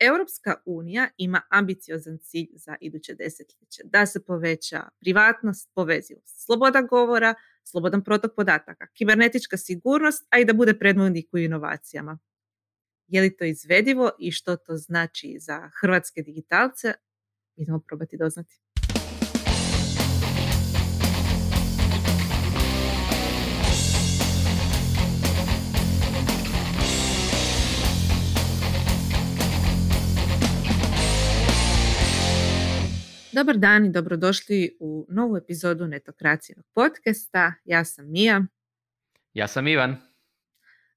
Europska unija ima ambiciozan cilj za iduće desetljeće, da se poveća privatnost, povezivost, sloboda govora, slobodan protok podataka, kibernetička sigurnost, a i da bude predvodnik u inovacijama. Je li to izvedivo i što to znači za hrvatske digitalce? Idemo probati doznati. Dobar dan i dobrodošli u novu epizodu Netokracijnog podcasta. Ja sam Mija. Ja sam Ivan.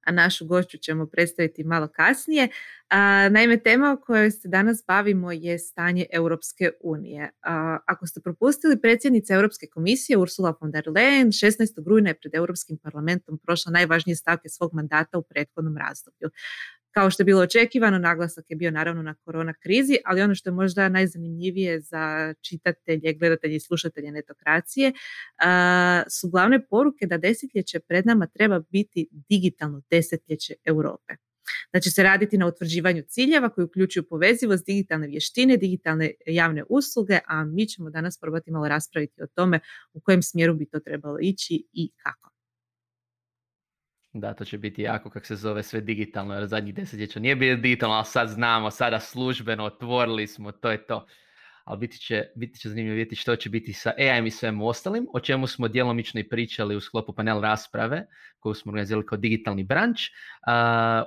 A našu gošću ćemo predstaviti malo kasnije. A, naime, tema o kojoj se danas bavimo je stanje Europske unije. ako ste propustili, predsjednica Europske komisije Ursula von der Leyen 16. rujna je pred Europskim parlamentom prošla najvažnije stavke svog mandata u prethodnom razdoblju. Kao što je bilo očekivano, naglasak je bio naravno na korona krizi, ali ono što je možda najzanimljivije za čitatelje, gledatelje i slušatelje netokracije su glavne poruke da desetljeće pred nama treba biti digitalno desetljeće Europe. Da će se raditi na utvrđivanju ciljeva koji uključuju povezivost, digitalne vještine, digitalne javne usluge, a mi ćemo danas probati malo raspraviti o tome u kojem smjeru bi to trebalo ići i kako. Da, to će biti jako, kak se zove, sve digitalno, jer zadnjih desetljeća nije bilo digitalno, ali sad znamo, sada službeno, otvorili smo, to je to. Ali biti će, biti će zanimljivo vidjeti što će biti sa AI i svem ostalim, o čemu smo djelomično i pričali u sklopu panel rasprave, koju smo organizirali kao digitalni branč,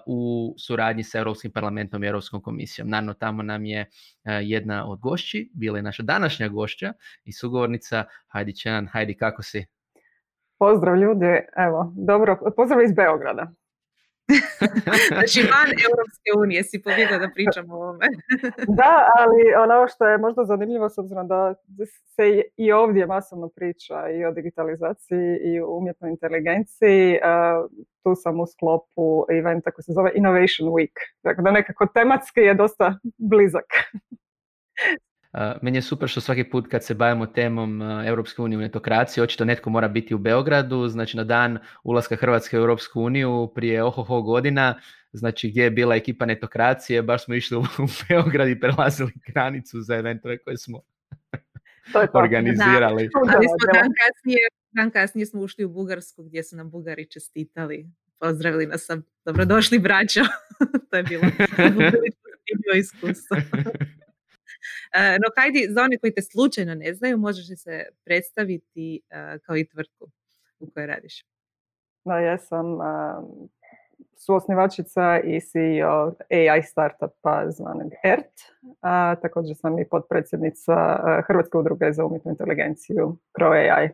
u suradnji sa Europskim parlamentom i Europskom komisijom. Naravno, tamo nam je jedna od gošći, bila je naša današnja gošća i sugovornica Heidi Čenan. Heidi, kako si? Pozdrav ljudi, evo, dobro, pozdrav iz Beograda. znači van Europske unije si pobjegla da pričamo o ovome. da, ali ono što je možda zanimljivo s obzirom da se i ovdje masovno priča i o digitalizaciji i o umjetnoj inteligenciji, tu sam u sklopu eventa koji se zove Innovation Week. Dakle, da nekako tematski je dosta blizak. Meni je super što svaki put kad se bavimo temom Europske unije u netokraciji, očito netko mora biti u Beogradu, znači na dan ulaska Hrvatske u Europsku uniju prije ohoho godina, znači gdje je bila ekipa netokracije, baš smo išli u Beograd i prelazili granicu za eventove koje smo organizirali. Ali smo dan kasnije, dan kasnije smo ušli u Bugarsku gdje su nam Bugari čestitali. Pozdravili nas sam, dobrodošli braćo. to je bilo, bilo iskustvo. E, no Kajdi, za one koji te slučajno ne znaju, možeš li se predstaviti e, kao i tvrtku u kojoj radiš? Da, ja sam uh, suosnivačica i CEO AI startupa zvanog ERT. A, također sam i potpredsjednica Hrvatske udruge za umjetnu inteligenciju Pro AI.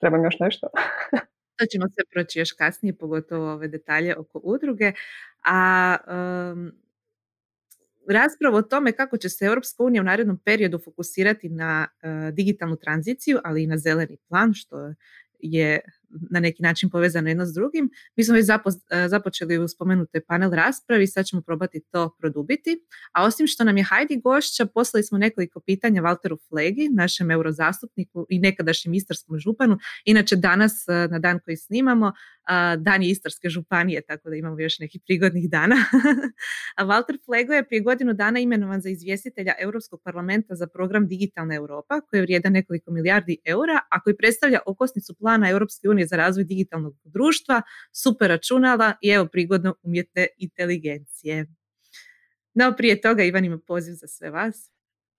Trebam još nešto? to ćemo se proći još kasnije, pogotovo ove detalje oko udruge. A raspravu o tome kako će se Europska unija u narednom periodu fokusirati na uh, digitalnu tranziciju, ali i na zeleni plan, što je na neki način povezano jedno s drugim. Mi smo već e, započeli u spomenutoj panel raspravi, sad ćemo probati to produbiti. A osim što nam je Heidi gošća, poslali smo nekoliko pitanja Walteru Flegi, našem eurozastupniku i nekadašnjem istarskom županu. Inače danas, e, na dan koji snimamo, dan je Istarske županije, tako da imamo još nekih prigodnih dana. a Walter Flego je prije godinu dana imenovan za izvjestitelja Europskog parlamenta za program Digitalna Europa, koji je vrijedan nekoliko milijardi eura, a koji predstavlja okosnicu plana Europske unije za razvoj digitalnog društva, super računala i evo prigodno umjetne inteligencije. No, prije toga Ivan ima poziv za sve vas.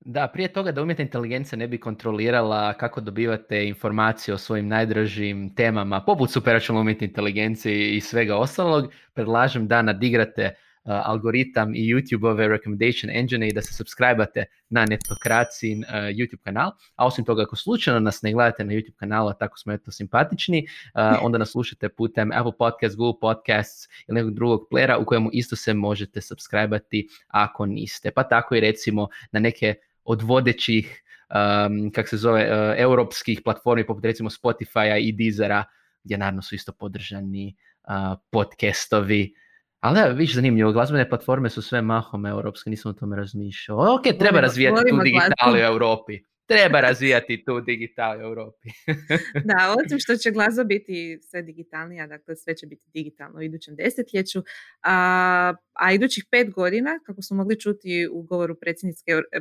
Da, prije toga da umjetna inteligencija ne bi kontrolirala kako dobivate informacije o svojim najdražim temama, poput superračunalne umjetne inteligencije i svega ostalog, predlažem da nadigrate Uh, algoritam i YouTube-ove recommendation engine i da se subscribe na Netokraciji uh, YouTube kanal. A osim toga, ako slučajno nas ne gledate na YouTube kanalu, tako smo eto simpatični, uh, onda nas slušate putem Apple Podcasts, Google Podcasts ili nekog drugog playera u kojemu isto se možete subscribe ako niste. Pa tako i recimo na neke od vodećih um, kak se zove, uh, europskih platformi poput recimo Spotify-a i Deezera, gdje naravno su isto podržani uh, podcastovi ali da, viš zanimljivo, glazbene platforme su sve mahom europske, nisam o tome razmišljao. Ok, treba razvijati tu digitali u Europi. Treba razvijati tu digital Europi. da, osim što će glazba biti sve digitalnija, dakle sve će biti digitalno u idućem desetljeću, a, a idućih pet godina, kako smo mogli čuti u govoru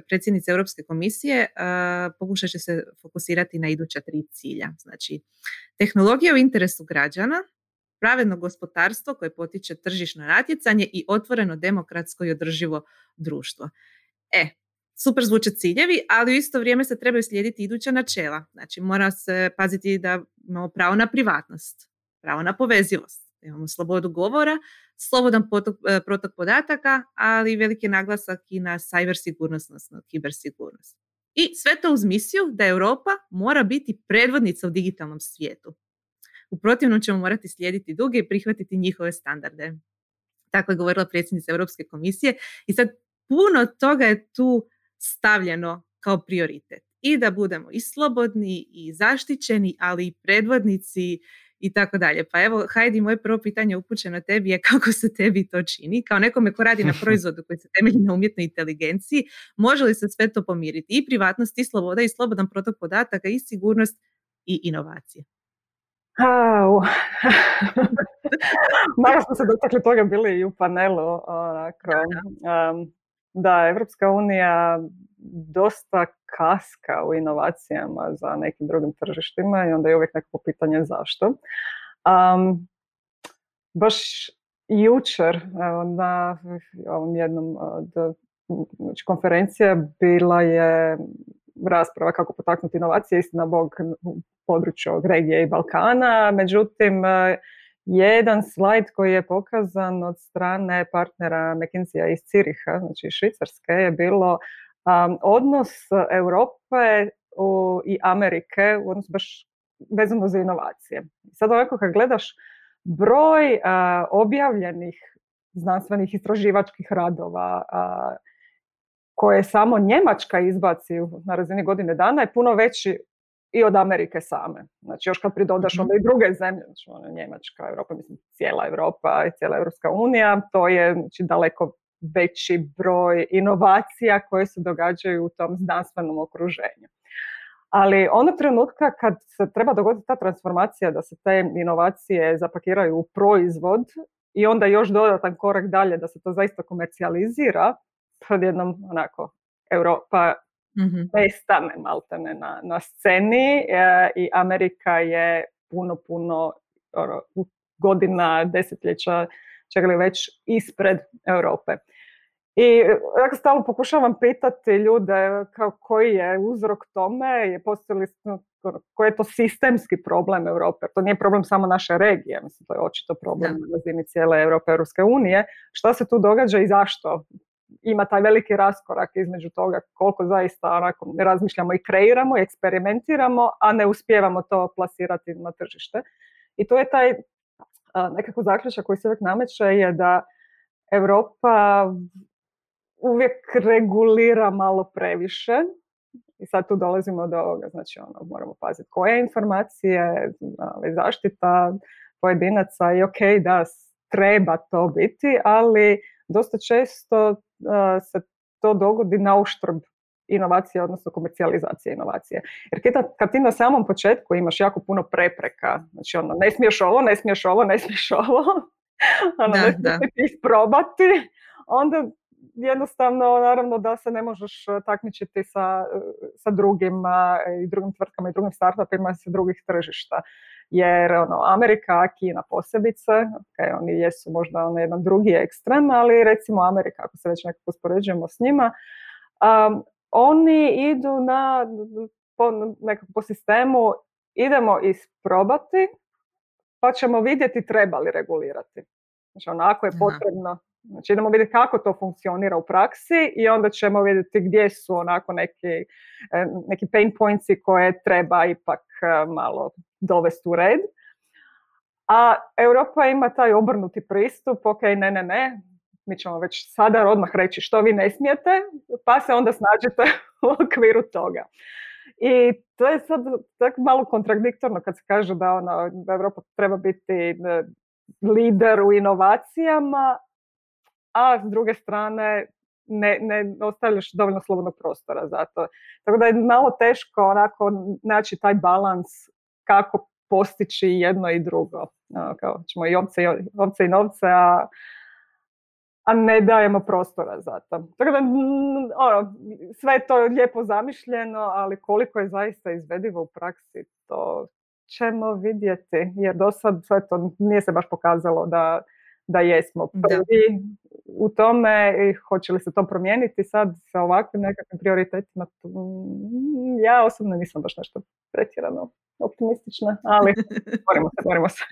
predsjednice Europske komisije, pokušat će se fokusirati na iduća tri cilja. Znači, tehnologija u interesu građana, pravedno gospodarstvo koje potiče tržišno natjecanje i otvoreno demokratsko i održivo društvo. E, super zvuče ciljevi, ali u isto vrijeme se trebaju slijediti iduća načela. Znači mora se paziti da imamo pravo na privatnost, pravo na povezivost, imamo slobodu govora, slobodan potok, e, protok podataka, ali veliki naglasak i na cyber sigurnost, odnosno kibersigurnost. I sve to uz misiju da Europa mora biti predvodnica u digitalnom svijetu. U protivnom ćemo morati slijediti duge i prihvatiti njihove standarde. Tako je govorila predsjednica Europske komisije i sad puno toga je tu stavljeno kao prioritet. I da budemo i slobodni i zaštićeni, ali i predvodnici i tako dalje. Pa evo, Hajdi, moje prvo pitanje upućeno tebi je kako se tebi to čini? Kao nekome ko radi na proizvodu koji se temelji na umjetnoj inteligenciji, može li se sve to pomiriti? I privatnost, i sloboda, i slobodan protok podataka, i sigurnost, i inovacije. Au. Malo smo se dotakli toga bili i u panelu. Onako. Um, da, Evropska unija dosta kaska u inovacijama za nekim drugim tržištima i onda je uvijek neko pitanje zašto. Um, baš jučer na ovom jednom od znači, konferencija bila je rasprava kako potaknuti inovacije, istina Bog području regije i Balkana, međutim jedan slajd koji je pokazan od strane partnera McKinsey iz Ciriha, znači Švicarske, je bilo um, odnos Europe u, i Amerike u odnosu baš vezano za inovacije. Sad ovako kad gledaš broj uh, objavljenih znanstvenih istraživačkih radova uh, koje samo Njemačka izbaci na razini godine dana je puno veći i od Amerike same. Znači još kad pridodaš mhm. onda i druge zemlje, znači ono, Njemačka, Europa, mislim cijela Europa i cijela Europska unija, to je znači, daleko veći broj inovacija koje se događaju u tom znanstvenom okruženju. Ali onog trenutka kad se treba dogoditi ta transformacija da se te inovacije zapakiraju u proizvod i onda još dodatan korak dalje da se to zaista komercijalizira, pod jednom onako Europa mm-hmm. nestane maltene na, na sceni e, i Amerika je puno, puno ono, godina, desetljeća, čega li već ispred Europe. I dakle, stalno pokušavam pitati ljude kao koji je uzrok tome, je postoji ono, koji je to sistemski problem Europe. To nije problem samo naše regije, mislim, to je očito problem na razini cijele Europe, Europske unije. Šta se tu događa i zašto ima taj veliki raskorak između toga koliko zaista onako razmišljamo i kreiramo i eksperimentiramo, a ne uspijevamo to plasirati na tržište. I to je taj nekako zaključak koji se uvijek nameće je da Europa uvijek regulira malo previše i sad tu dolazimo do ovoga, znači ono, moramo paziti koje informacije, zaštita pojedinaca i ok, da treba to biti, ali dosta često se to dogodi na uštrb inovacije, odnosno komercijalizacije inovacije. Jer kad ti na samom početku imaš jako puno prepreka, znači ono, ne smiješ ovo, ne smiješ ovo, ne smiješ ovo, ono, da, ne smiješ isprobati, onda jednostavno naravno da se ne možeš takmičiti sa, sa drugim i drugim tvrtkama i drugim startupima sa drugih tržišta jer ono, Amerika, Kina posebice, okay, oni jesu možda ono jedan drugi ekstrem, ali recimo Amerika, ako se već nekako uspoređujemo s njima, um, oni idu na, po, nekako po sistemu idemo isprobati, pa ćemo vidjeti treba li regulirati. Znači onako je potrebno, znači idemo vidjeti kako to funkcionira u praksi i onda ćemo vidjeti gdje su onako neki, e, neki pain pointsi koje treba ipak e, malo dovesti u red. A Europa ima taj obrnuti pristup, ok, ne, ne, ne, mi ćemo već sada odmah reći što vi ne smijete, pa se onda snađete u okviru toga. I to je sad tako malo kontradiktorno kad se kaže da, ono, Europa treba biti e, lider u inovacijama, a s druge strane ne, ne ostavljaš dovoljno slobodnog prostora za to. Tako da je malo teško onako naći taj balans kako postići jedno i drugo. Kao ćemo i ovce, i novce, a, a ne dajemo prostora za to. Tako da, ono, sve je to lijepo zamišljeno, ali koliko je zaista izvedivo u praksi, to ćemo vidjeti. Jer do sad sve to nije se baš pokazalo da, da jesmo prvi u tome i hoće li se to promijeniti sad sa ovakvim nekakvim prioritetima. Ja osobno nisam baš nešto pretjerano optimistična, ali borimo se, borimo se.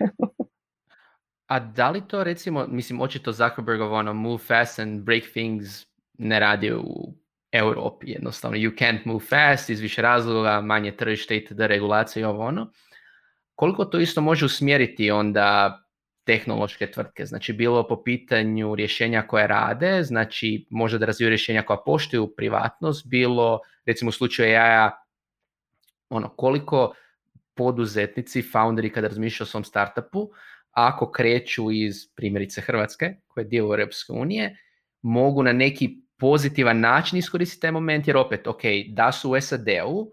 A da li to recimo, mislim, očito Zuckerbergov ono move fast and break things ne radi u Europi jednostavno. You can't move fast iz više razloga, manje tržište itd. regulacije i ovo ono. Koliko to isto može usmjeriti onda tehnološke tvrtke, znači bilo po pitanju rješenja koje rade, znači možda da razviju rješenja koja poštuju privatnost, bilo recimo u slučaju AI-a ono, koliko poduzetnici, founderi kada razmišljaju o svom startupu, ako kreću iz primjerice Hrvatske, koje je dio Europske unije, mogu na neki pozitivan način iskoristiti taj moment, jer opet, ok, da su u SAD-u,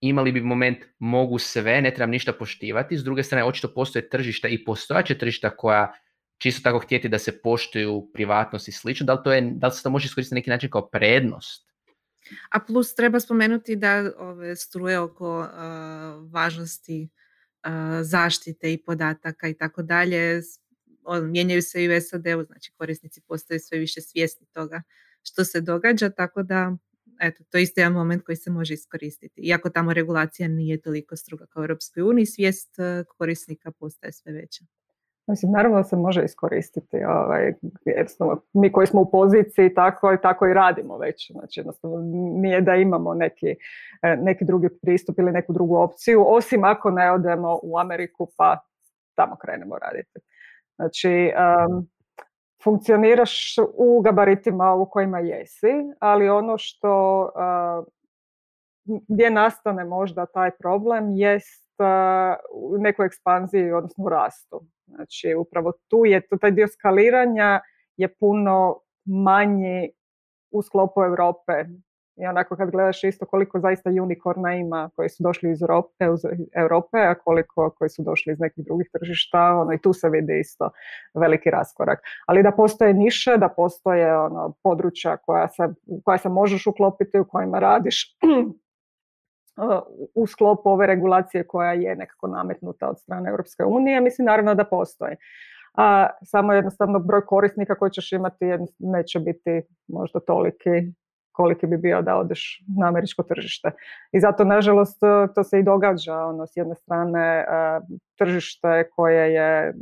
imali bi moment mogu sve, ne trebam ništa poštivati, s druge strane očito postoje tržišta i postojaće tržišta koja čisto tako htjeti da se poštuju privatnost i slično, da li, to je, da li se to može iskoristiti na neki način kao prednost? A plus treba spomenuti da ove struje oko važnosti zaštite i podataka i tako dalje mijenjaju se i u SAD-u, znači korisnici postaju sve više svjesni toga što se događa, tako da eto, to je isto jedan moment koji se može iskoristiti. Iako tamo regulacija nije toliko struga kao u Europskoj uniji, svijest korisnika postaje sve veća. Mislim, naravno da se može iskoristiti. Ovaj, jednostavno, mi koji smo u poziciji tako, tako i radimo već. Znači, jednostavno, nije da imamo neki, e, neki drugi pristup ili neku drugu opciju, osim ako ne odemo u Ameriku pa tamo krenemo raditi. Znači, funkcioniraš u gabaritima u kojima jesi, ali ono što gdje nastane možda taj problem jest u nekoj ekspanziji, odnosno u rastu. Znači, upravo tu je, to, taj dio skaliranja je puno manji u sklopu Europe. I onako kad gledaš isto koliko zaista unikorna ima koji su došli iz Europe, Europe, a koliko koji su došli iz nekih drugih tržišta, ono i tu se vidi isto veliki raskorak. Ali da postoje niše, da postoje ono, područja koja se, koja se možeš uklopiti, u kojima radiš, u sklopu ove regulacije koja je nekako nametnuta od strane Europske unije, mislim naravno da postoji. A samo jednostavno broj korisnika koji ćeš imati neće biti možda toliki koliki bi bio da odeš na američko tržište. I zato, nažalost, to se i događa. Ono, s jedne strane, e, tržište koje je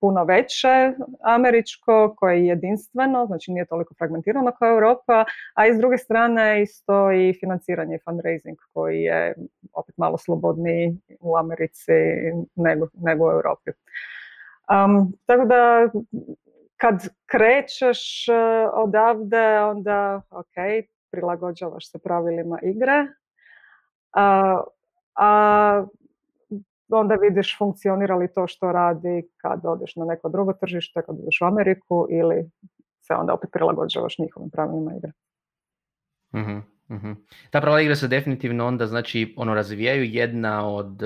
puno veće američko, koje je jedinstveno, znači nije toliko fragmentirano kao Europa, a i s druge strane isto i financiranje fundraising koji je opet malo slobodniji u Americi nego, nego u Europi. Um, tako da kad krećeš e, odavde, onda ok, prilagođavaš se pravilima igre, a, a onda vidiš funkcionira li to što radi kad odeš na neko drugo tržište, kad odeš u Ameriku ili se onda opet prilagođavaš njihovim pravilima igre. mm Ta pravila igre se definitivno onda znači ono razvijaju jedna od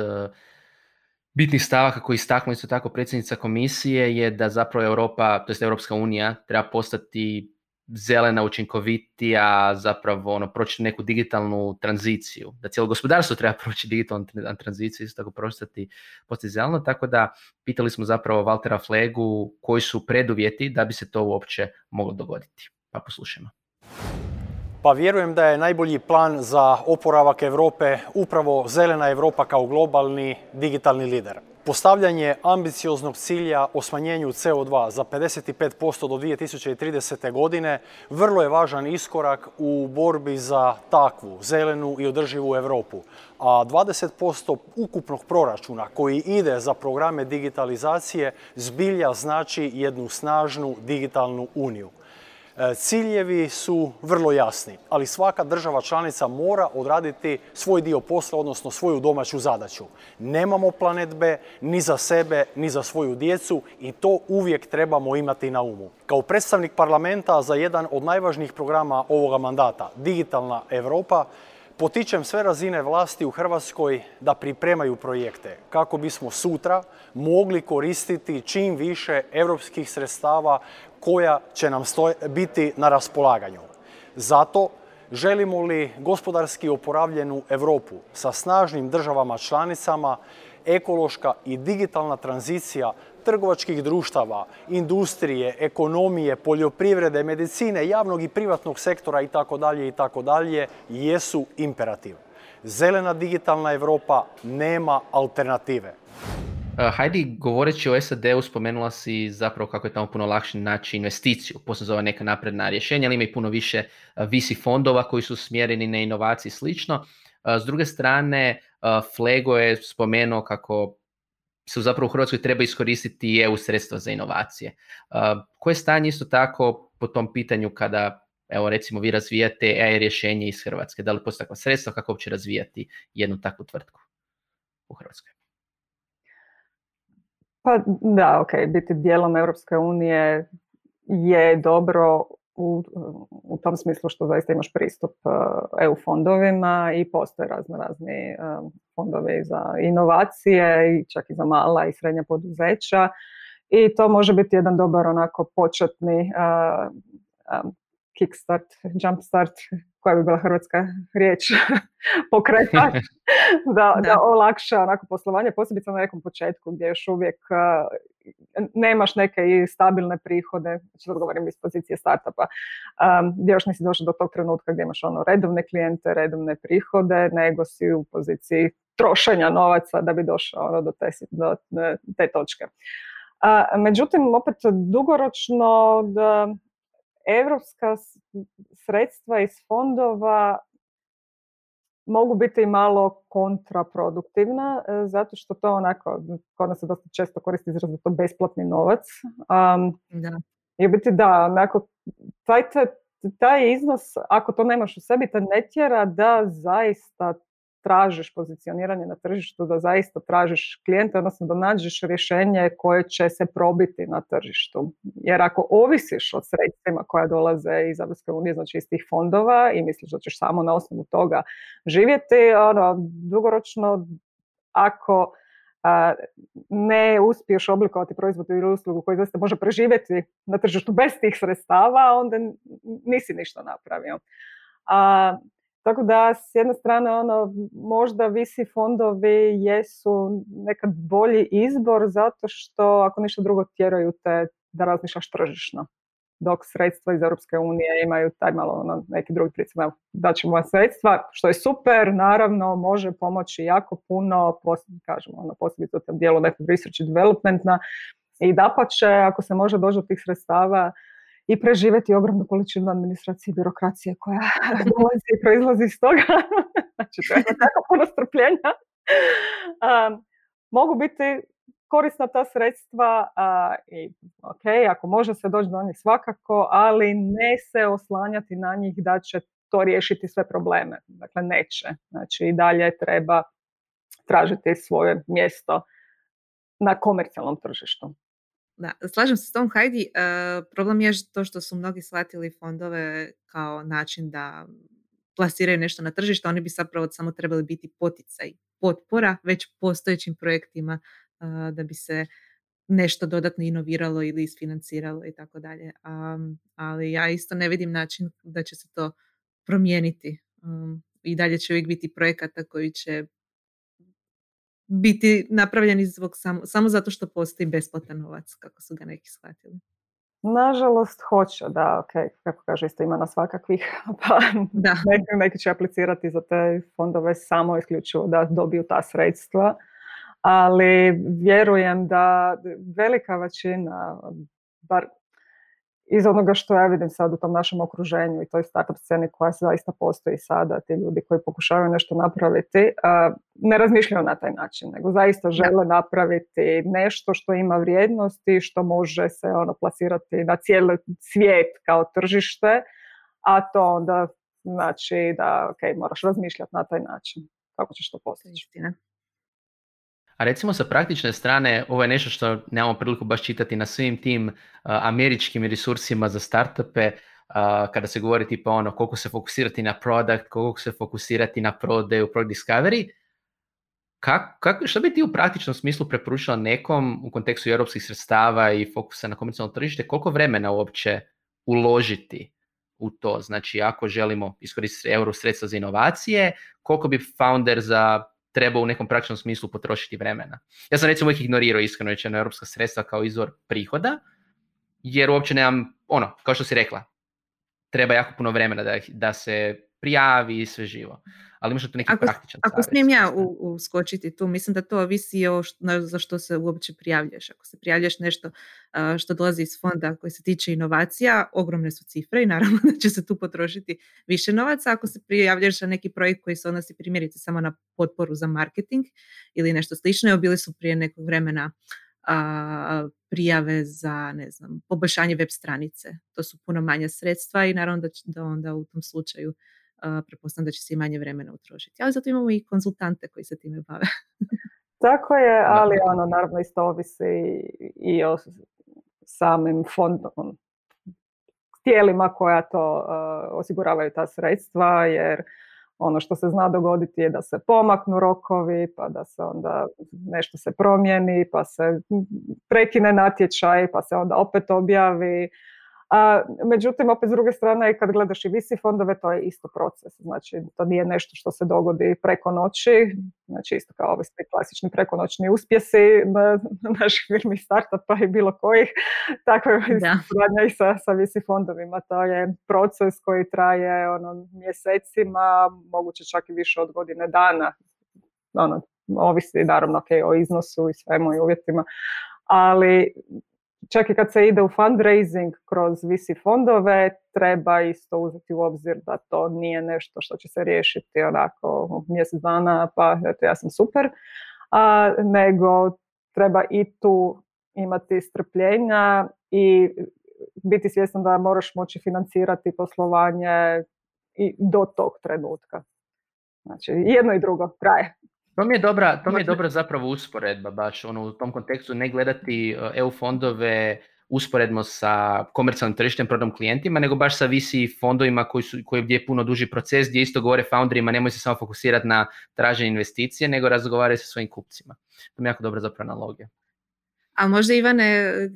bitnih stavaka koji istaknuli isto tako predsjednica komisije je da zapravo Europa, to jest Europska unija, treba postati zelena, učinkovitija, zapravo ono, proći neku digitalnu tranziciju. Da cijelo gospodarstvo treba proći digitalnu tranziciju, isto tako postati, postati zeleno. Tako da pitali smo zapravo Valtera Flegu koji su preduvjeti da bi se to uopće moglo dogoditi. Pa poslušajmo. Pa vjerujem da je najbolji plan za oporavak Europe upravo zelena Europa kao globalni digitalni lider. Postavljanje ambicioznog cilja o smanjenju CO2 za 55% do 2030. godine vrlo je važan iskorak u borbi za takvu zelenu i održivu Europu. A 20% ukupnog proračuna koji ide za programe digitalizacije zbilja znači jednu snažnu digitalnu uniju. E, ciljevi su vrlo jasni, ali svaka država članica mora odraditi svoj dio posla, odnosno svoju domaću zadaću. Nemamo planet B ni za sebe, ni za svoju djecu i to uvijek trebamo imati na umu. Kao predstavnik parlamenta za jedan od najvažnijih programa ovoga mandata, Digitalna Europa, Potičem sve razine vlasti u Hrvatskoj da pripremaju projekte kako bismo sutra mogli koristiti čim više europskih sredstava koja će nam biti na raspolaganju. Zato želimo li gospodarski oporavljenu Europu sa snažnim državama članicama, ekološka i digitalna tranzicija trgovačkih društava, industrije, ekonomije, poljoprivrede, medicine, javnog i privatnog sektora itd. itd. jesu imperativ. Zelena digitalna Europa nema alternative. Hajdi, govoreći o SAD-u, spomenula si zapravo kako je tamo puno lakše naći investiciju, posebno za neka napredna rješenja, ali ima i puno više visi fondova koji su smjereni na inovacije i slično. S druge strane, Flego je spomenuo kako se zapravo u Hrvatskoj treba iskoristiti EU sredstva za inovacije. Koje je stanje isto tako po tom pitanju kada evo recimo vi razvijate AI rješenje iz Hrvatske? Da li postoje takva sredstva kako uopće razvijati jednu takvu tvrtku u Hrvatskoj? Pa da, ok, biti dijelom Europske unije je dobro u, u tom smislu što zaista imaš pristup uh, EU fondovima i postoje razno razni uh, fondovi za inovacije i čak i za mala i srednja poduzeća i to može biti jedan dobar onako početni uh, um, kickstart, jumpstart, koja bi bila hrvatska riječ, pokretač, da, da. olakša onako poslovanje, posebice na nekom početku gdje još uvijek nemaš neke i stabilne prihode, znači sad govorim iz pozicije startupa, um, gdje još nisi došao do tog trenutka gdje imaš ono redovne klijente, redovne prihode, nego si u poziciji trošenja novaca da bi došao ono, do, te, do te točke. Uh, međutim, opet dugoročno da evropska sredstva iz fondova mogu biti i malo kontraproduktivna, e, zato što to onako, kod nas se dosta često koristi izraz da to besplatni novac. Um, da. I biti da, onako, taj, taj iznos, ako to nemaš u sebi, te ne tjera da zaista tražiš pozicioniranje na tržištu, da zaista tražiš klijente, odnosno da nađeš rješenje koje će se probiti na tržištu. Jer ako ovisiš o sredstvima koja dolaze iz unije, znači iz tih fondova i misliš da ćeš samo na osnovu toga živjeti, ono, dugoročno ako ne uspiješ oblikovati proizvod ili uslugu koji zaista može preživjeti na tržištu bez tih sredstava, onda nisi ništa napravio. A, tako da s jedne strane ono možda visi fondovi jesu nekad bolji izbor zato što ako ništa drugo tjeraju te da razmišljaš tržišno. Dok sredstva iz Europske unije imaju taj malo ono, neki drugi princip, da ćemo sredstva, što je super, naravno može pomoći jako puno, kažemo, ono, posebice u tom dijelu nekog research developmenta i da će, ako se može doći do tih sredstava, i preživjeti ogromnu količinu administracije i birokracije koja dolazi i proizlazi iz toga. znači, to je tako puno strpljenja. Um, mogu biti korisna ta sredstva i ok, ako može se doći do njih svakako, ali ne se oslanjati na njih da će to riješiti sve probleme. Dakle, neće. Znači, i dalje treba tražiti svoje mjesto na komercijalnom tržištu. Da, slažem se s tom Hajdi. E, problem je to što su mnogi shvatili fondove kao način da plasiraju nešto na tržište. Oni bi zapravo samo trebali biti poticaj, potpora već postojećim projektima e, da bi se nešto dodatno inoviralo ili isfinanciralo i tako dalje. Ali ja isto ne vidim način da će se to promijeniti. Um, I dalje će uvijek biti projekata koji će biti napravljeni zbog samo, samo zato što postoji besplatan novac, kako su ga neki shvatili. Nažalost hoće, da, ok, kako kaže, isto ima na svakakvih, pa da. Neki, neki će aplicirati za te fondove samo isključivo da dobiju ta sredstva, ali vjerujem da velika većina, bar iz onoga što ja vidim sad u tom našem okruženju i toj startup sceni koja zaista postoji sada, ti ljudi koji pokušavaju nešto napraviti, ne razmišljaju na taj način, nego zaista žele napraviti nešto što ima vrijednost i što može se ono plasirati na cijeli svijet kao tržište, a to onda znači da ok, moraš razmišljati na taj način kako ćeš to postići. A recimo sa praktične strane, ovo je nešto što nemamo priliku baš čitati na svim tim američkim resursima za startupe, uh, kada se govori tipa ono koliko se fokusirati na product, koliko se fokusirati na prodaju, product discovery. Kak, što bi ti u praktičnom smislu preporučila nekom u kontekstu europskih sredstava i fokusa na komercijalno tržište, koliko vremena uopće uložiti u to? Znači, ako želimo iskoristiti euro sredstva za inovacije, koliko bi founder za treba u nekom praktičnom smislu potrošiti vremena. Ja sam recimo uvijek ignorirao iskreno rečeno europska sredstva kao izvor prihoda, jer uopće nemam, ono, kao što si rekla, treba jako puno vremena da, da se prijavi i sve živo ali imaš tu neki ako, praktičan Ako smijem ja uskočiti tu, mislim da to ovisi o za što se uopće prijavljuješ. Ako se prijavljaš nešto što dolazi iz fonda koji se tiče inovacija, ogromne su cifre i naravno da će se tu potrošiti više novaca. Ako se prijavljaš na neki projekt koji se odnosi primjerice samo na potporu za marketing ili nešto slično, evo bili su prije nekog vremena prijave za ne znam, poboljšanje web stranice. To su puno manja sredstva i naravno da, da onda u tom slučaju pretpostavljam da će se i manje vremena utrošiti. Ali zato imamo i konzultante koji se time bave. Tako je, ali ono, naravno isto ovisi i o samim fondom, tijelima koja to osiguravaju ta sredstva, jer ono što se zna dogoditi je da se pomaknu rokovi, pa da se onda nešto se promijeni, pa se prekine natječaj, pa se onda opet objavi. A, međutim, opet s druge strane, kad gledaš i visi fondove, to je isto proces. Znači, to nije nešto što se dogodi preko noći. Znači, isto kao ovi svi klasični prekonoćni uspjesi na, naših firmi startupa i bilo kojih. Tako je suradnja i sa, sa visi fondovima. To je proces koji traje ono, mjesecima, moguće čak i više od godine dana. Ono, ovisi naravno okay, o iznosu i svemu i uvjetima. Ali čak i kad se ide u fundraising kroz visi fondove, treba isto uzeti u obzir da to nije nešto što će se riješiti onako mjesec dana, pa eto ja sam super, a, nego treba i tu imati strpljenja i biti svjestan da moraš moći financirati poslovanje i do tog trenutka. Znači, jedno i drugo traje. To mi je dobra, to mi je dobra zapravo usporedba baš ono, u tom kontekstu ne gledati e, EU fondove usporedno sa komercijalnim tržištem, prodom klijentima, nego baš sa VC fondovima koji, su, koji gdje je puno duži proces, gdje isto govore founderima, nemoj se samo fokusirati na traženje investicije, nego razgovaraju sa svojim kupcima. To mi je jako dobra zapravo analogija. A možda Ivane, e,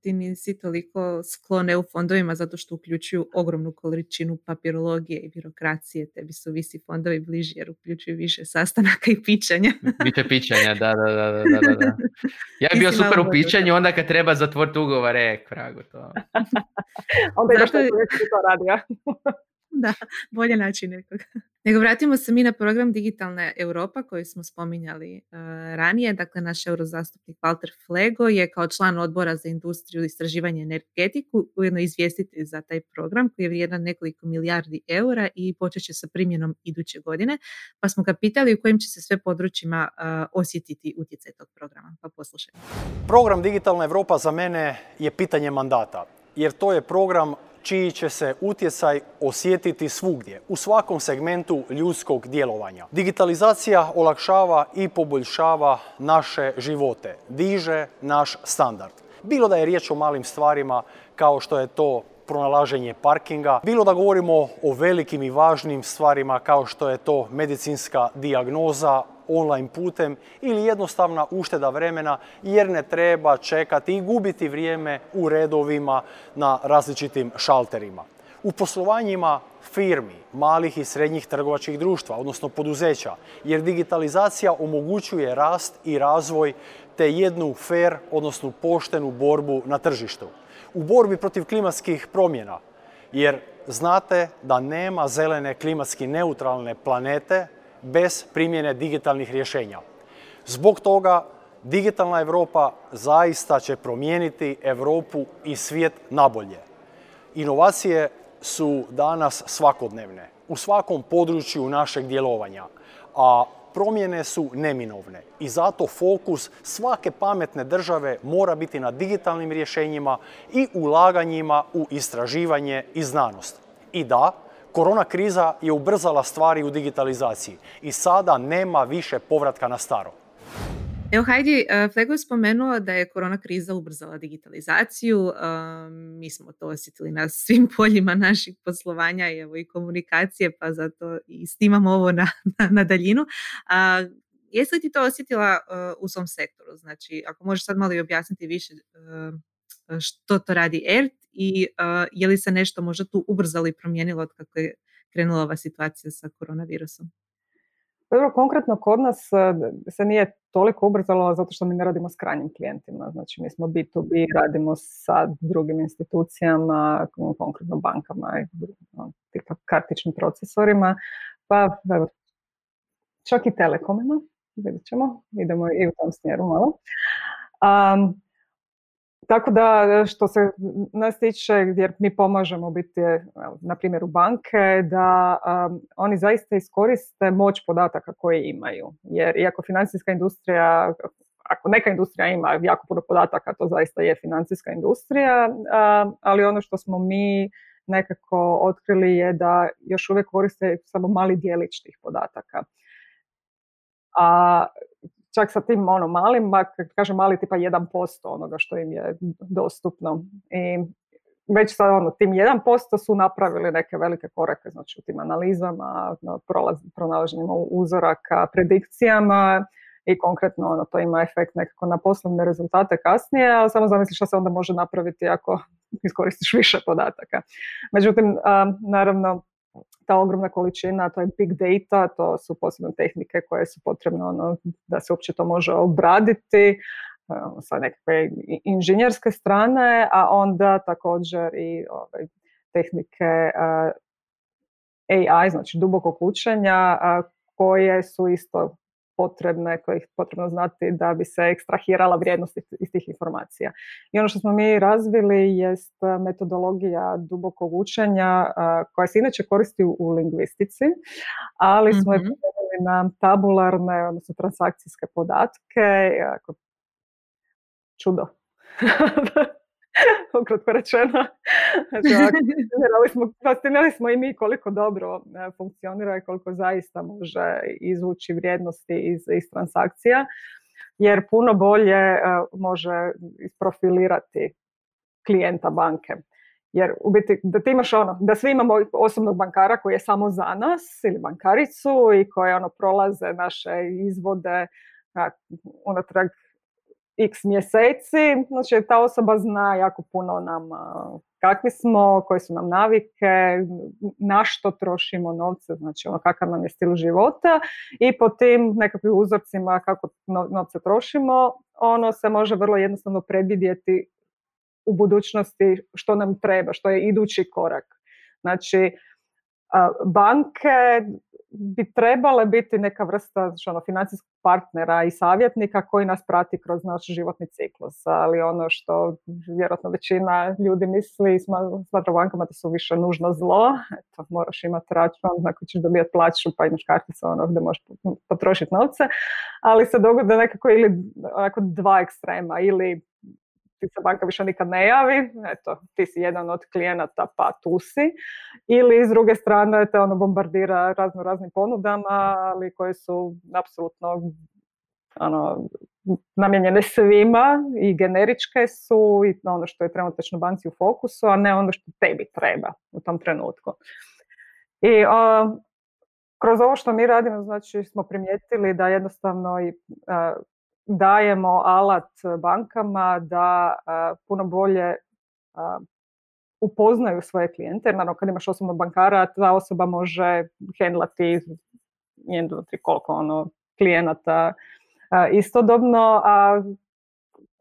ti nisi toliko sklone u fondovima zato što uključuju ogromnu količinu papirologije i birokracije. Tebi su visi fondovi bliži jer uključuju više sastanaka i pićanja. Više pićanja, da, da, da, da, da. Ja bi bio super u pićanju, onda kad treba zatvoriti ugovor, e, kragu to. onda je to radio. da, bolje način nekog. Nego vratimo se mi na program Digitalna Europa koji smo spominjali uh, ranije. Dakle, naš eurozastupnik Walter Flego je kao član odbora za industriju i istraživanje energetiku ujedno izvjestitelj za taj program koji je vrijedan nekoliko milijardi eura i počet će sa primjenom iduće godine. Pa smo ga pitali u kojim će se sve područjima uh, osjetiti utjecaj tog programa. Pa poslušajmo. Program Digitalna Europa za mene je pitanje mandata jer to je program čiji će se utjecaj osjetiti svugdje, u svakom segmentu ljudskog djelovanja. Digitalizacija olakšava i poboljšava naše živote, diže naš standard. Bilo da je riječ o malim stvarima kao što je to pronalaženje parkinga, bilo da govorimo o velikim i važnim stvarima kao što je to medicinska dijagnoza, online putem ili jednostavna ušteda vremena jer ne treba čekati i gubiti vrijeme u redovima na različitim šalterima. U poslovanjima firmi, malih i srednjih trgovačkih društva, odnosno poduzeća, jer digitalizacija omogućuje rast i razvoj te jednu fair, odnosno poštenu borbu na tržištu. U borbi protiv klimatskih promjena, jer znate da nema zelene klimatski neutralne planete bez primjene digitalnih rješenja. Zbog toga digitalna Europa zaista će promijeniti Europu i svijet nabolje. Inovacije su danas svakodnevne u svakom području našeg djelovanja, a promjene su neminovne i zato fokus svake pametne države mora biti na digitalnim rješenjima i ulaganjima u istraživanje i znanost. I da, korona kriza je ubrzala stvari u digitalizaciji i sada nema više povratka na staro. Evo Hajdi, e, Flego je spomenuo da je korona kriza ubrzala digitalizaciju. E, mi smo to osjetili na svim poljima naših poslovanja i, evo, i komunikacije, pa zato i snimamo ovo na, na, daljinu. A, jesi li ti to osjetila e, u svom sektoru? Znači, ako možeš sad malo i objasniti više što to radi ERT i je li se nešto možda tu ubrzalo i promijenilo od kako je krenula ova situacija sa koronavirusom? Dobro, konkretno kod nas e, se nije toliko ubrzalo zato što mi ne radimo s krajnjim klijentima. Znači mi smo B2B, radimo sa drugim institucijama, konkretno bankama i tipa kartičnim procesorima. Pa čak i telekomima, vidjet ćemo, idemo i u tom smjeru malo. Um, tako da što se nas tiče gdje mi pomažemo biti na primjeru banke da oni zaista iskoriste moć podataka koje imaju. Jer iako financijska industrija ako neka industrija ima jako puno podataka, to zaista je financijska industrija, ali ono što smo mi nekako otkrili je da još uvijek koriste samo mali dijelić tih podataka. A čak sa tim ono malim, kažem mali tipa 1% onoga što im je dostupno. I već sa ono, tim 1% su napravili neke velike korake znači u tim analizama, pronalaženjima uzoraka, predikcijama i konkretno ono, to ima efekt nekako na poslovne rezultate kasnije, ali samo zamisli što se onda može napraviti ako iskoristiš više podataka. Međutim, naravno, ta ogromna količina, to je big data, to su posebne tehnike koje su potrebne ono, da se uopće to može obraditi sa nekakve inženjerske strane, a onda također i ovaj, tehnike AI, znači dubokog učenja, koje su isto potrebne, koje je potrebno znati da bi se ekstrahirala vrijednost iz tih informacija. I ono što smo mi razvili jest metodologija dubokog učenja koja se inače koristi u lingvistici, ali smo je mm na tabularne, odnosno transakcijske podatke. Čudo. ukratko rečeno. Znači, smo, fascinirali smo i mi koliko dobro e, funkcionira i koliko zaista može izvući vrijednosti iz, iz transakcija, jer puno bolje e, može isprofilirati klijenta banke. Jer u biti da ti imaš ono, da svi imamo osobnog bankara koji je samo za nas ili bankaricu i koje ono prolaze naše izvode unatrag x mjeseci, znači ta osoba zna jako puno nam kakvi smo, koje su nam navike, na što trošimo novce, znači ono kakav nam je stil života i po tim nekakvim uzorcima kako novce trošimo, ono se može vrlo jednostavno predvidjeti u budućnosti što nam treba, što je idući korak. Znači, banke bi trebale biti neka vrsta znači, ono, financijskog partnera i savjetnika koji nas prati kroz naš životni ciklus. Ali ono što vjerojatno većina ljudi misli smatra bankama da su više nužno zlo. Eto, moraš imati račun, ako ćeš dobijati plaću pa imaš karticu ono gdje možeš potrošiti novce. Ali se dogode nekako ili dva ekstrema. Ili ti se banka više nikad ne javi, eto, ti si jedan od klijenata pa tu si. Ili s druge strane te ono bombardira razno raznim ponudama, ali koje su apsolutno ono, namijenjene svima i generičke su i ono što je trenutačno banci u fokusu, a ne ono što tebi treba u tom trenutku. I kroz ovo što mi radimo, znači smo primijetili da jednostavno i dajemo alat bankama da puno bolje upoznaju svoje klijente. Naravno kad imaš osobnog bankara, ta osoba može hendlati jedan, koliko ono, klijenata istodobno, a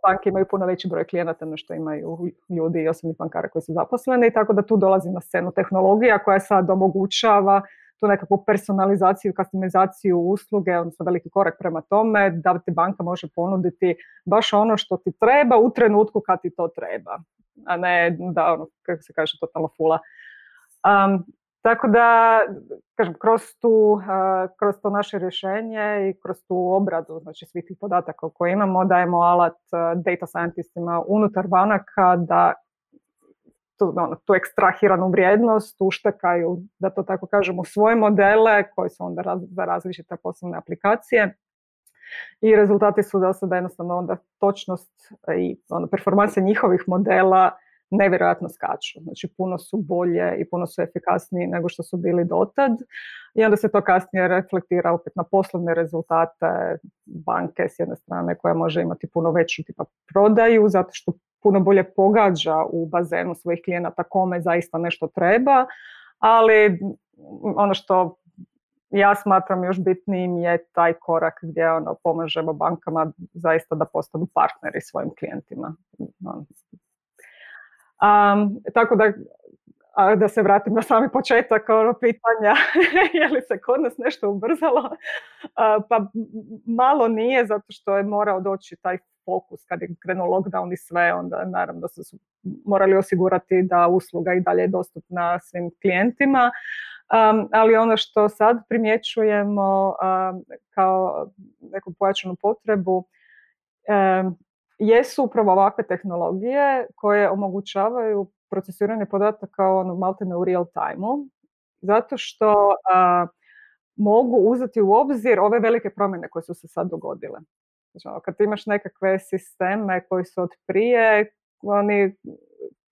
banke imaju puno veći broj klijenata nego što imaju ljudi i osobnih bankara koji su zaposleni, tako da tu dolazi na scenu tehnologija koja sad omogućava tu nekakvu personalizaciju, customizaciju usluge, odnosno veliki korak prema tome da ti banka može ponuditi baš ono što ti treba u trenutku kad ti to treba, a ne da ono, kako se kaže, totalno fula. Um, tako da, kažem, kroz, tu, kroz to naše rješenje i kroz tu obradu znači svih tih podataka koje imamo, dajemo alat data scientistima unutar banaka da tu, ono, tu ekstrahiranu vrijednost uštekaju, da to tako kažemo, u svoje modele koji su onda raz, za različite poslovne aplikacije. I rezultati su da sada jednostavno onda točnost i ono, performanse njihovih modela nevjerojatno skaču. Znači puno su bolje i puno su efikasniji nego što su bili dotad. I onda se to kasnije reflektira opet na poslovne rezultate banke s jedne strane koja može imati puno veću tipa prodaju zato što puno bolje pogađa u bazenu svojih klijenata kome zaista nešto treba, ali ono što ja smatram još bitnijim je taj korak gdje ono, pomažemo bankama zaista da postanu partneri svojim klijentima. Um, tako da, a da se vratim na sami početak ono pitanja je li se kod nas nešto ubrzalo, pa malo nije zato što je morao doći taj fokus kad je krenuo lockdown i sve, onda naravno da su morali osigurati da usluga i dalje je dostupna svim klijentima. Um, ali ono što sad primjećujemo um, kao neku pojačanu potrebu um, jesu upravo ovakve tehnologije koje omogućavaju procesiranje podataka ono, maltene u real time zato što mogu uzeti u obzir ove velike promjene koje su se sad dogodile. Znači, kad imaš nekakve sisteme koji su od prije, oni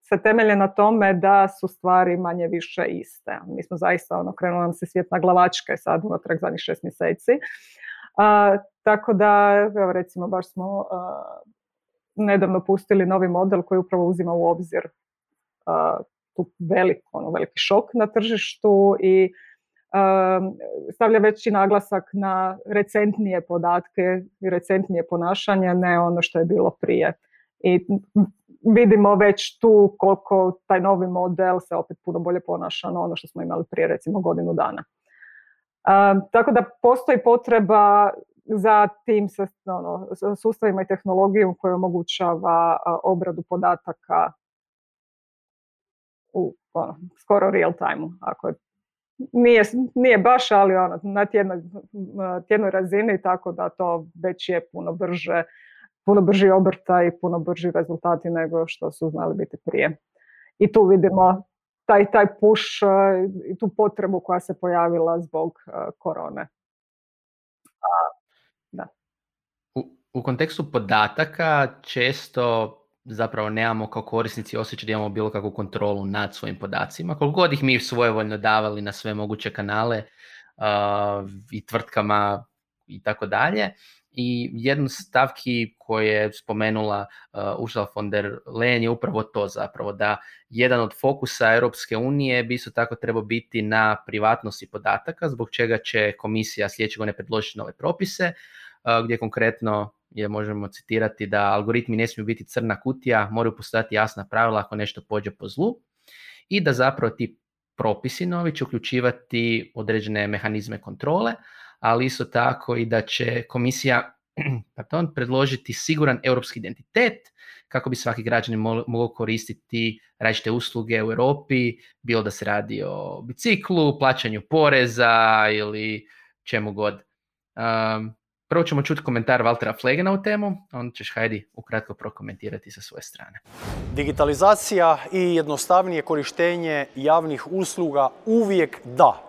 se temelje na tome da su stvari manje više iste. Mi smo zaista, ono, krenuo nam se svijet na glavačke sad unatrag zadnjih šest mjeseci. tako da, evo recimo, baš smo nedavno pustili novi model koji upravo uzima u obzir tu velik, ono, veliki šok na tržištu i stavlja veći naglasak na recentnije podatke i recentnije ponašanje, ne ono što je bilo prije. I vidimo već tu koliko taj novi model se opet puno bolje ponaša na ono što smo imali prije recimo godinu dana. tako da postoji potreba za tim ono, sustavima i tehnologijom koja omogućava obradu podataka u ono, skoro real time ako je nije, nije baš, ali ono, na tjednoj, tjednoj razini, tako da to već je puno brže, puno brži obrta i puno brži rezultati nego što su znali biti prije. I tu vidimo taj, taj push i tu potrebu koja se pojavila zbog korone. Da. U, u kontekstu podataka često zapravo nemamo kao korisnici osjećaj da imamo bilo kakvu kontrolu nad svojim podacima. Koliko god ih mi svojevoljno davali na sve moguće kanale uh, i tvrtkama i tako dalje. I jednu stavki koje je spomenula uh, Ursula von der Leyen je upravo to zapravo, da jedan od fokusa Europske unije bi isto tako trebao biti na privatnosti podataka, zbog čega će komisija sljedeće godine predložiti nove propise, uh, gdje konkretno je možemo citirati da algoritmi ne smiju biti crna kutija, moraju postojati jasna pravila ako nešto pođe po zlu i da zapravo ti propisi novi će uključivati određene mehanizme kontrole, ali isto tako i da će komisija pardon, predložiti siguran europski identitet kako bi svaki građanin mogao koristiti različite usluge u Europi, bilo da se radi o biciklu, plaćanju poreza ili čemu god. Um, Prvo ćemo čuti komentar Valtera Flegena u temu, a onda ćeš Heidi ukratko prokomentirati sa svoje strane. Digitalizacija i jednostavnije korištenje javnih usluga uvijek da,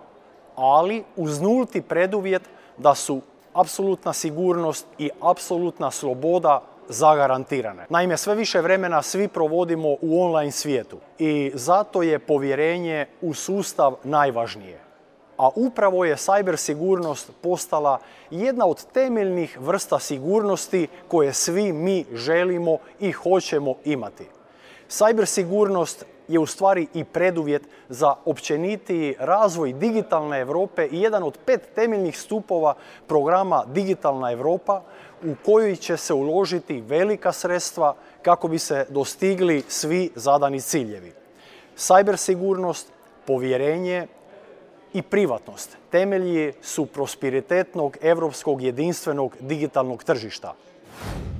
ali uz nulti preduvjet da su apsolutna sigurnost i apsolutna sloboda zagarantirane. Naime, sve više vremena svi provodimo u online svijetu i zato je povjerenje u sustav najvažnije a upravo je cyber sigurnost postala jedna od temeljnih vrsta sigurnosti koje svi mi želimo i hoćemo imati. Cyber sigurnost je u stvari i preduvjet za općenitiji razvoj digitalne Europe i jedan od pet temeljnih stupova programa Digitalna Europa u kojoj će se uložiti velika sredstva kako bi se dostigli svi zadani ciljevi. Cyber sigurnost, povjerenje, i privatnost temelji su prosperitetnog europskog jedinstvenog digitalnog tržišta.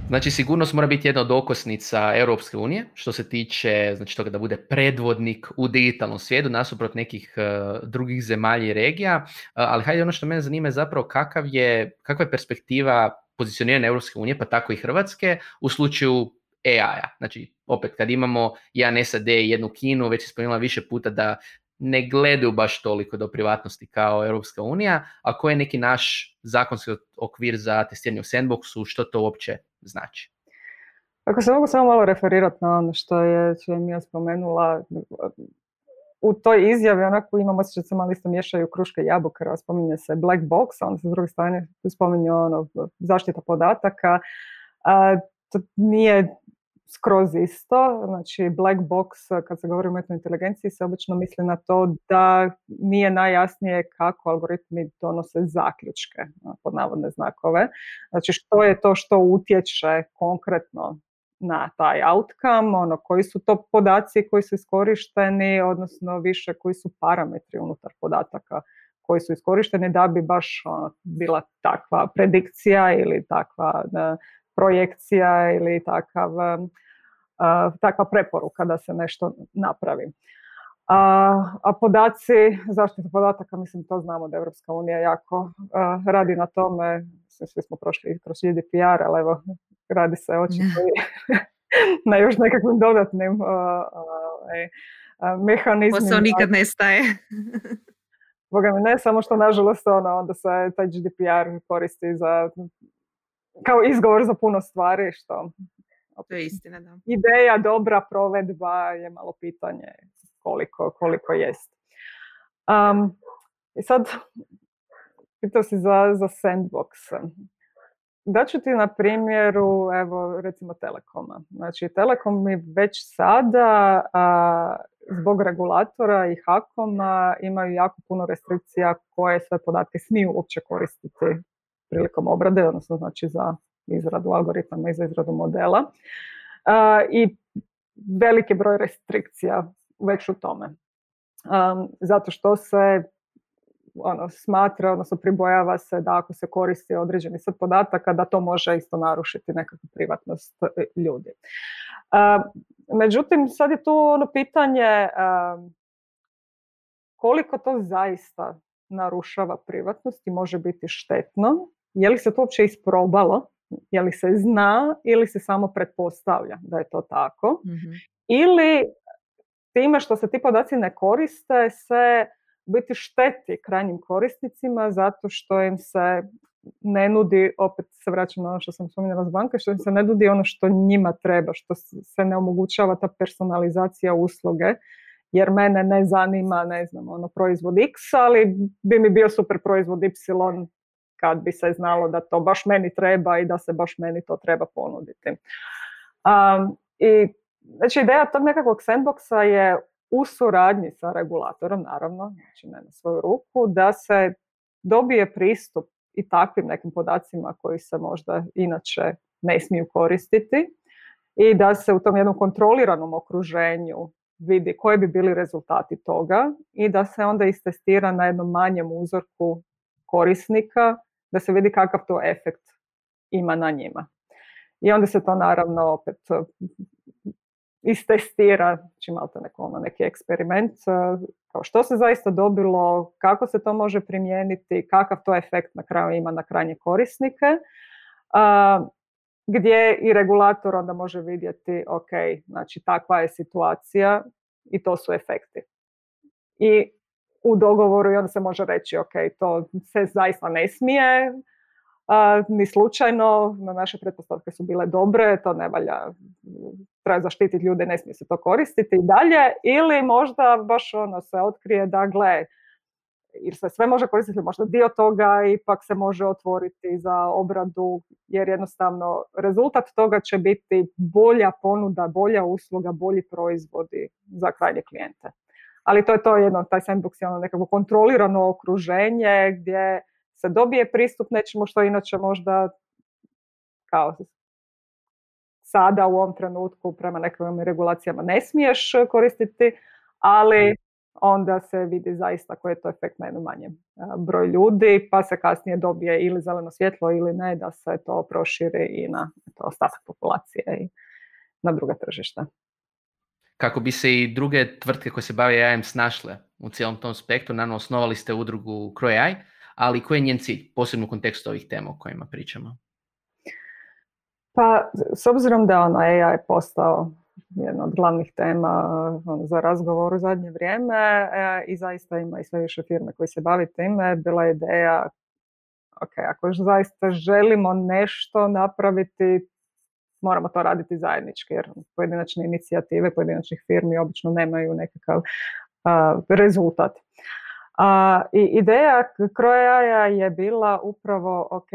Znači, sigurnost mora biti jedna od okosnica Europske unije, što se tiče znači, toga da bude predvodnik u digitalnom svijetu, nasuprot nekih uh, drugih zemalja i regija. Uh, ali hajde, ono što mene zanima je zapravo kakav je, kakva je perspektiva pozicioniranja Europske unije, pa tako i Hrvatske, u slučaju AI-a. Znači, opet, kad imamo jedan SAD i jednu Kinu, već je spomenula više puta da ne gledaju baš toliko do privatnosti kao Europska unija, a koji je neki naš zakonski okvir za testiranje u sandboxu, što to uopće znači? Ako se mogu samo malo referirati na ono što je Čemija spomenula, u toj izjavi onako imamo osjećaj se malo isto miješaju kruške i jabuke, spominje se black box, a onda se s druge strane spominje ono, zaštita podataka. A, to nije skroz isto. Znači, black box, kad se govori o umjetnoj inteligenciji, se obično misli na to da nije najjasnije kako algoritmi donose zaključke, pod navodne znakove. Znači, što je to što utječe konkretno na taj outcome, ono, koji su to podaci koji su iskorišteni, odnosno više koji su parametri unutar podataka koji su iskorišteni da bi baš ono, bila takva predikcija ili takva projekcija ili takav, takva preporuka da se nešto napravi. A, a podaci, zaštita podataka, mislim to znamo da Evropska unija jako radi na tome, svi smo prošli kroz GDPR, ali evo radi se očito na još nekakvim dodatnim uh, mehanizmima. Posao nikad ne staje. Boga mi ne, samo što nažalost ono, onda se taj GDPR koristi za kao izgovor za puno stvari, što to je istina, da. Ideja, dobra provedba je malo pitanje koliko, koliko jest. Um, I sad, pitao si za, za sandbox. Daću ti na primjeru, evo, recimo Telekoma. Znači, Telekom mi već sada a, zbog regulatora i Hakoma imaju jako puno restrikcija koje sve podatke smiju uopće koristiti prilikom obrade, odnosno znači za izradu algoritama i za izradu modela. I veliki broj restrikcija već u tome. zato što se ono, smatra, odnosno pribojava se da ako se koristi određeni set podataka, da to može isto narušiti nekakvu privatnost e, ljudi. međutim, sad je tu ono pitanje koliko to zaista narušava privatnost i može biti štetno je li se to uopće isprobalo, je li se zna ili se samo pretpostavlja da je to tako, mm ili time što se ti podaci ne koriste se biti šteti krajnjim korisnicima zato što im se ne nudi, opet se vraćam na ono što sam spominjala s banke, što im se ne nudi ono što njima treba, što se ne omogućava ta personalizacija usluge, jer mene ne zanima, ne znam, ono proizvod X, ali bi mi bio super proizvod Y kad bi se znalo da to baš meni treba i da se baš meni to treba ponuditi. Um, I znači ideja tog nekakvog sandboxa je u suradnji sa regulatorom, naravno, znači na svoju ruku, da se dobije pristup i takvim nekim podacima koji se možda inače ne smiju koristiti i da se u tom jednom kontroliranom okruženju vidi koji bi bili rezultati toga i da se onda istestira na jednom manjem uzorku korisnika da se vidi kakav to efekt ima na njima. I onda se to naravno opet e, istestira, znači malo to neko, ono, neki eksperiment, e, kao što se zaista dobilo, kako se to može primijeniti, kakav to efekt na kraju ima na krajnje korisnike, gdje i regulator onda može vidjeti, ok, znači takva je situacija i to su efekti. I u dogovoru i onda se može reći ok, to se zaista ne smije, ni slučajno, na naše pretpostavke su bile dobre, to ne valja, treba zaštititi ljude, ne smije se to koristiti i dalje, ili možda baš ono se otkrije da gle, jer se sve može koristiti, možda dio toga ipak se može otvoriti za obradu, jer jednostavno rezultat toga će biti bolja ponuda, bolja usluga, bolji proizvodi za krajnje klijente ali to je to jedno, taj sandbox je ono nekako kontrolirano okruženje gdje se dobije pristup nečemu što inače možda kao sada u ovom trenutku prema nekakvim regulacijama ne smiješ koristiti, ali onda se vidi zaista koji je to efekt na jedno manje broj ljudi, pa se kasnije dobije ili zeleno svjetlo ili ne, da se to proširi i na to ostatak populacije i na druga tržišta. Kako bi se i druge tvrtke koje se bave AI snašle u cijelom tom spektru, naravno osnovali ste udrugu CroAI, ali koji je njen cilj, posebno u kontekstu ovih tema o kojima pričamo? Pa, s obzirom da ono, AI je postao jedna od glavnih tema ono, za razgovor u zadnje vrijeme e, i zaista ima i sve više firme koji se bavi time, bila je ideja ok, ako zaista želimo nešto napraviti, moramo to raditi zajednički, jer pojedinačne inicijative pojedinačnih firmi obično nemaju nekakav rezultat. A, I ideja Krojaja je bila upravo, ok,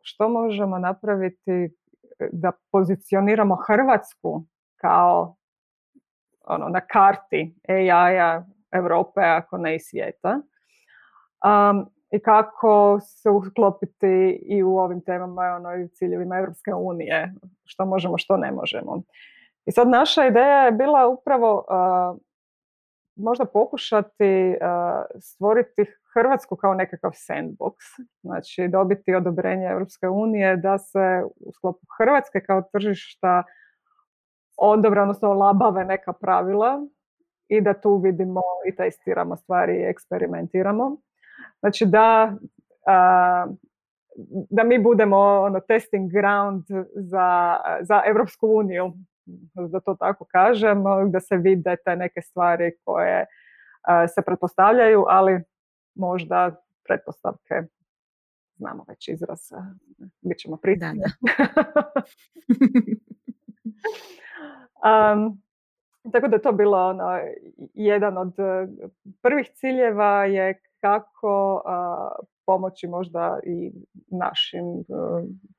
što možemo napraviti da pozicioniramo Hrvatsku kao ono, na karti AI-a Europe, ako ne i svijeta. I kako se uklopiti i u ovim temama ono, i u ciljevima Europske unije, što možemo, što ne možemo. I sad naša ideja je bila upravo uh, možda pokušati uh, stvoriti Hrvatsku kao nekakav sandbox, znači dobiti odobrenje Europske unije da se u sklopu Hrvatske kao tržišta odobre, odnosno labave neka pravila i da tu vidimo i testiramo stvari i eksperimentiramo. Znači da, da mi budemo ono, testing ground za, za Europsku uniju, da to tako kažem, da se vide te neke stvari koje se pretpostavljaju, ali možda pretpostavke znamo već izraz, bit ćemo prisutni. Um, tako da to bilo ono, jedan od prvih ciljeva je kako pomoći možda i našim, e,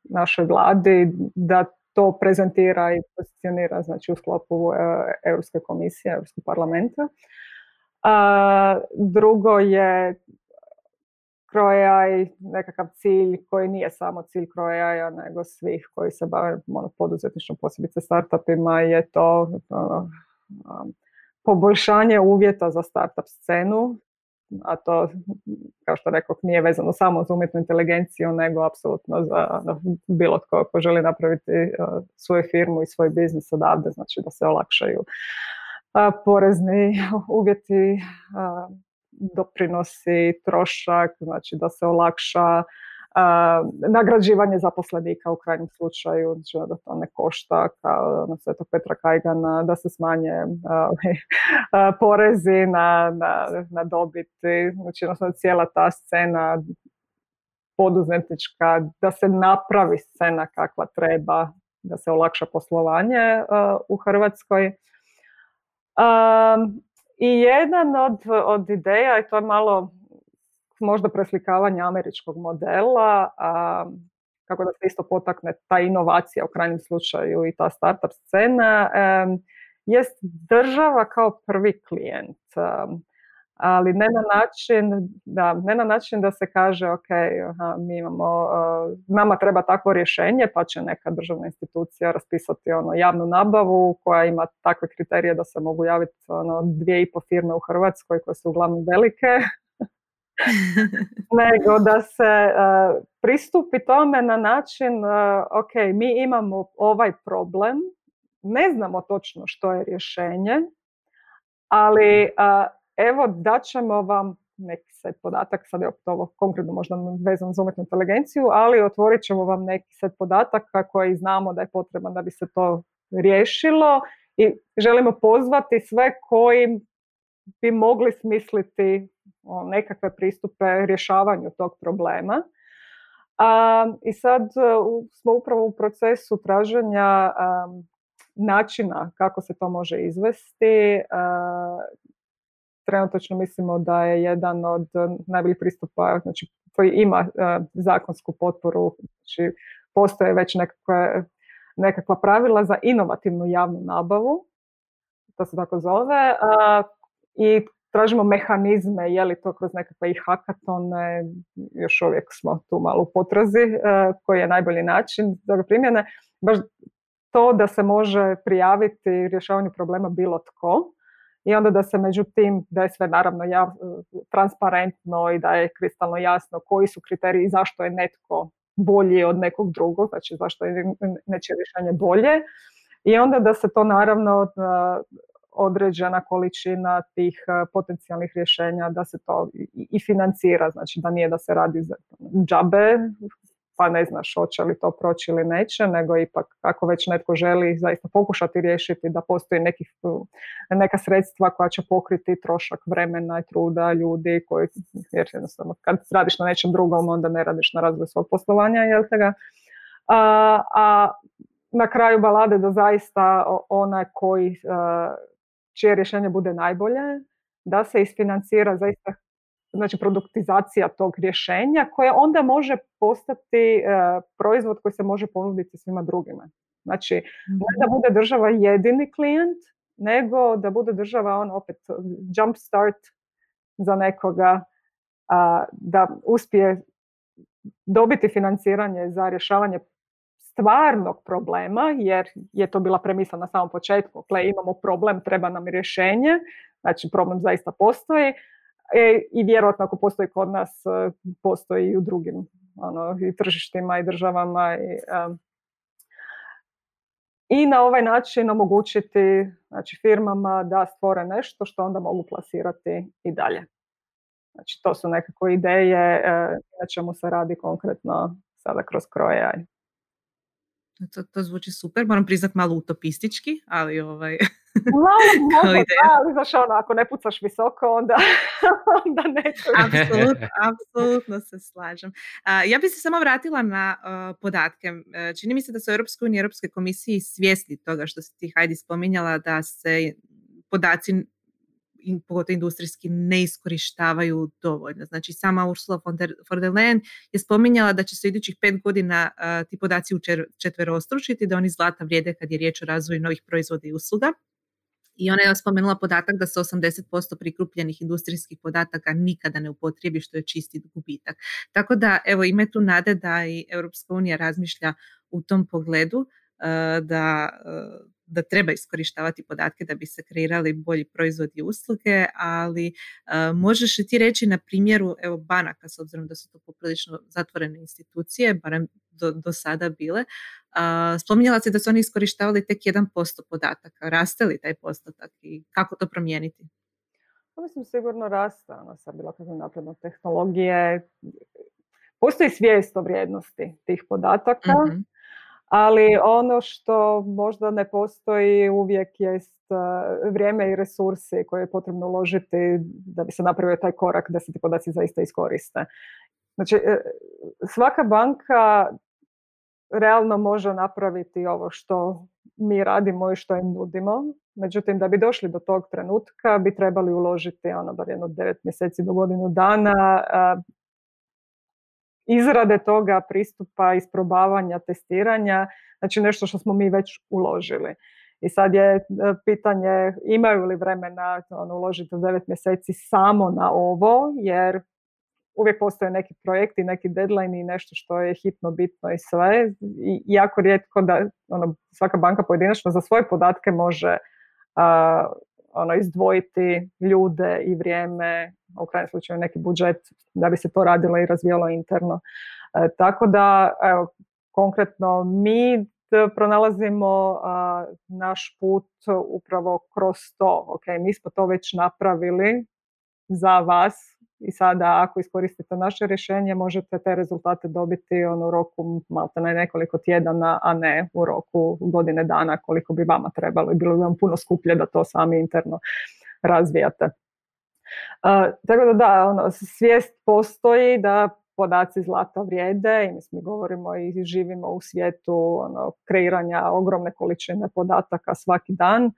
našoj vladi da to prezentira i pozicionira znači, u sklopu e, Europske komisije, Europskog parlamenta. A, drugo je i nekakav cilj koji nije samo cilj Krojaja, nego svih koji se bave ono, poduzetničnom, posebice startupima, je to ono, poboljšanje uvjeta za startup scenu, a to, kao što rekao, nije vezano samo za umjetnu inteligenciju, nego apsolutno za bilo tko ko želi napraviti uh, svoju firmu i svoj biznis odavde, znači da se olakšaju porezni uvjeti, doprinosi, trošak, znači da se olakša nagrađivanje zaposlenika u krajnjem slučaju, znači da to ne košta kao na Svetog Petra Kajgana, da se smanje porezi na, na, na dobiti, znači jednostavno cijela ta scena poduzetnička, da se napravi scena kakva treba, da se olakša poslovanje u Hrvatskoj. I jedan od, od ideja, i to je malo možda preslikavanje američkog modela, a, kako da se isto potakne ta inovacija u krajnjem slučaju i ta startup scena, jest država kao prvi klijent ali ne na način da, ne na način da se kaže ok, aha, mi imamo, uh, nama treba takvo rješenje pa će neka državna institucija raspisati ono javnu nabavu koja ima takve kriterije da se mogu javiti ono dvije i po firme u Hrvatskoj koje su uglavnom velike nego da se uh, pristupi tome na način uh, ok, mi imamo ovaj problem ne znamo točno što je rješenje ali evo daćemo vam neki set podatak, sad je ovo konkretno možda vezano za umjetnu inteligenciju, ali otvorit ćemo vam neki set podataka koji znamo da je potreban da bi se to riješilo i želimo pozvati sve koji bi mogli smisliti nekakve pristupe rješavanju tog problema. I sad smo upravo u procesu traženja načina kako se to može izvesti, trenutačno mislimo da je jedan od najboljih pristupa znači, koji ima uh, zakonsku potporu, znači postoje već nekakve, nekakva pravila za inovativnu javnu nabavu, to se tako zove, i tražimo mehanizme, je li to kroz nekakve i hakatone, još uvijek smo tu malo u potrazi, uh, koji je najbolji način za primjene, baš to da se može prijaviti rješavanju problema bilo tko, i onda da se među tim, da je sve naravno ja, transparentno i da je kristalno jasno koji su kriteriji i zašto je netko bolji od nekog drugog, znači zašto je nečije rješenje bolje. I onda da se to naravno određena količina tih potencijalnih rješenja da se to i financira, znači da nije da se radi za džabe pa ne znaš hoće li to proći ili neće, nego ipak ako već netko želi zaista pokušati riješiti da postoji nekih, neka sredstva koja će pokriti trošak vremena i truda ljudi koji, jer jednostavno kad radiš na nečem drugom onda ne radiš na razvoju svog poslovanja, jel te ga? A, a na kraju balade da zaista onaj koji, čije rješenje bude najbolje, da se isfinancira zaista znači produktizacija tog rješenja koje onda može postati e, proizvod koji se može ponuditi svima drugima. Znači, ne da mhm. bude država jedini klijent, nego da bude država on opet jump start za nekoga da uspije dobiti financiranje za rješavanje stvarnog problema, jer je to bila premisa na samom početku. Gle, imamo problem, treba nam rješenje, znači problem zaista postoji, E, I vjerojatno ako postoji kod nas, e, postoji i u drugim ono, i tržištima i državama. I, i na ovaj način omogućiti znači, firmama da stvore nešto što onda mogu plasirati i dalje. Znači, to su nekako ideje e, na čemu se radi konkretno sada kroz kroje. To, to zvuči super, moram priznat malo utopistički, ali ovaj... Malo, ali znaš ono, ako ne pucaš visoko, onda, onda neće. Apsolutno, apsolutno se slažem. ja bih se samo vratila na podatke. E, čini mi se da su Europskoj uniji i Europskoj komisiji svjesni toga što si ti Hajdi spominjala da se podaci pogotovo industrijski, ne iskorištavaju dovoljno. Znači, sama Ursula von der, Leyen je spominjala da će se idućih pet godina ti podaci učetverostručiti, da oni zlata vrijede kad je riječ o razvoju novih proizvoda i usluga. I ona je spomenula podatak da se 80% prikupljenih industrijskih podataka nikada ne upotrijebi, što je čisti gubitak. Tako da, evo, ima tu nade da i Europska unija razmišlja u tom pogledu, da da treba iskorištavati podatke da bi se kreirali bolji proizvodi i usluge, ali uh, možeš li ti reći na primjeru evo, banaka, s obzirom da su to poprilično zatvorene institucije, barem do, do sada bile, uh, spominjala se da su oni iskorištavali tek 1% podataka. Raste li taj postotak i kako to promijeniti? Pa mislim sigurno raste, ono, sa bilo kakve napredne tehnologije. Postoji svijest o vrijednosti tih podataka. Mhm ali ono što možda ne postoji uvijek jest e, vrijeme i resursi koje je potrebno uložiti da bi se napravio taj korak da se ti podaci zaista iskoriste. Znači, e, svaka banka realno može napraviti ovo što mi radimo i što im nudimo. Međutim, da bi došli do tog trenutka bi trebali uložiti ono bar jedno devet mjeseci do godinu dana izrade toga pristupa, isprobavanja, testiranja, znači nešto što smo mi već uložili. I sad je e, pitanje imaju li vremena ono, uložiti devet mjeseci samo na ovo, jer uvijek postoje neki projekti, neki deadline i nešto što je hitno, bitno i sve. I jako rijetko da ono, svaka banka pojedinačno za svoje podatke može ono, izdvojiti ljude i vrijeme, u krajnjem slučaju neki budžet da bi se to radilo i razvijalo interno. E, tako da, evo, konkretno mi pronalazimo naš put upravo kroz to. Ok, mi smo to već napravili za vas i sada ako iskoristite naše rješenje možete te rezultate dobiti ono, u roku malte ne nekoliko tjedana, a ne u roku godine dana koliko bi vama trebalo i bilo bi vam puno skuplje da to sami interno razvijate. Uh, tako da da, ono, svijest postoji da podaci zlata vrijede i mi govorimo i živimo u svijetu ono, kreiranja ogromne količine podataka svaki dan. Uh,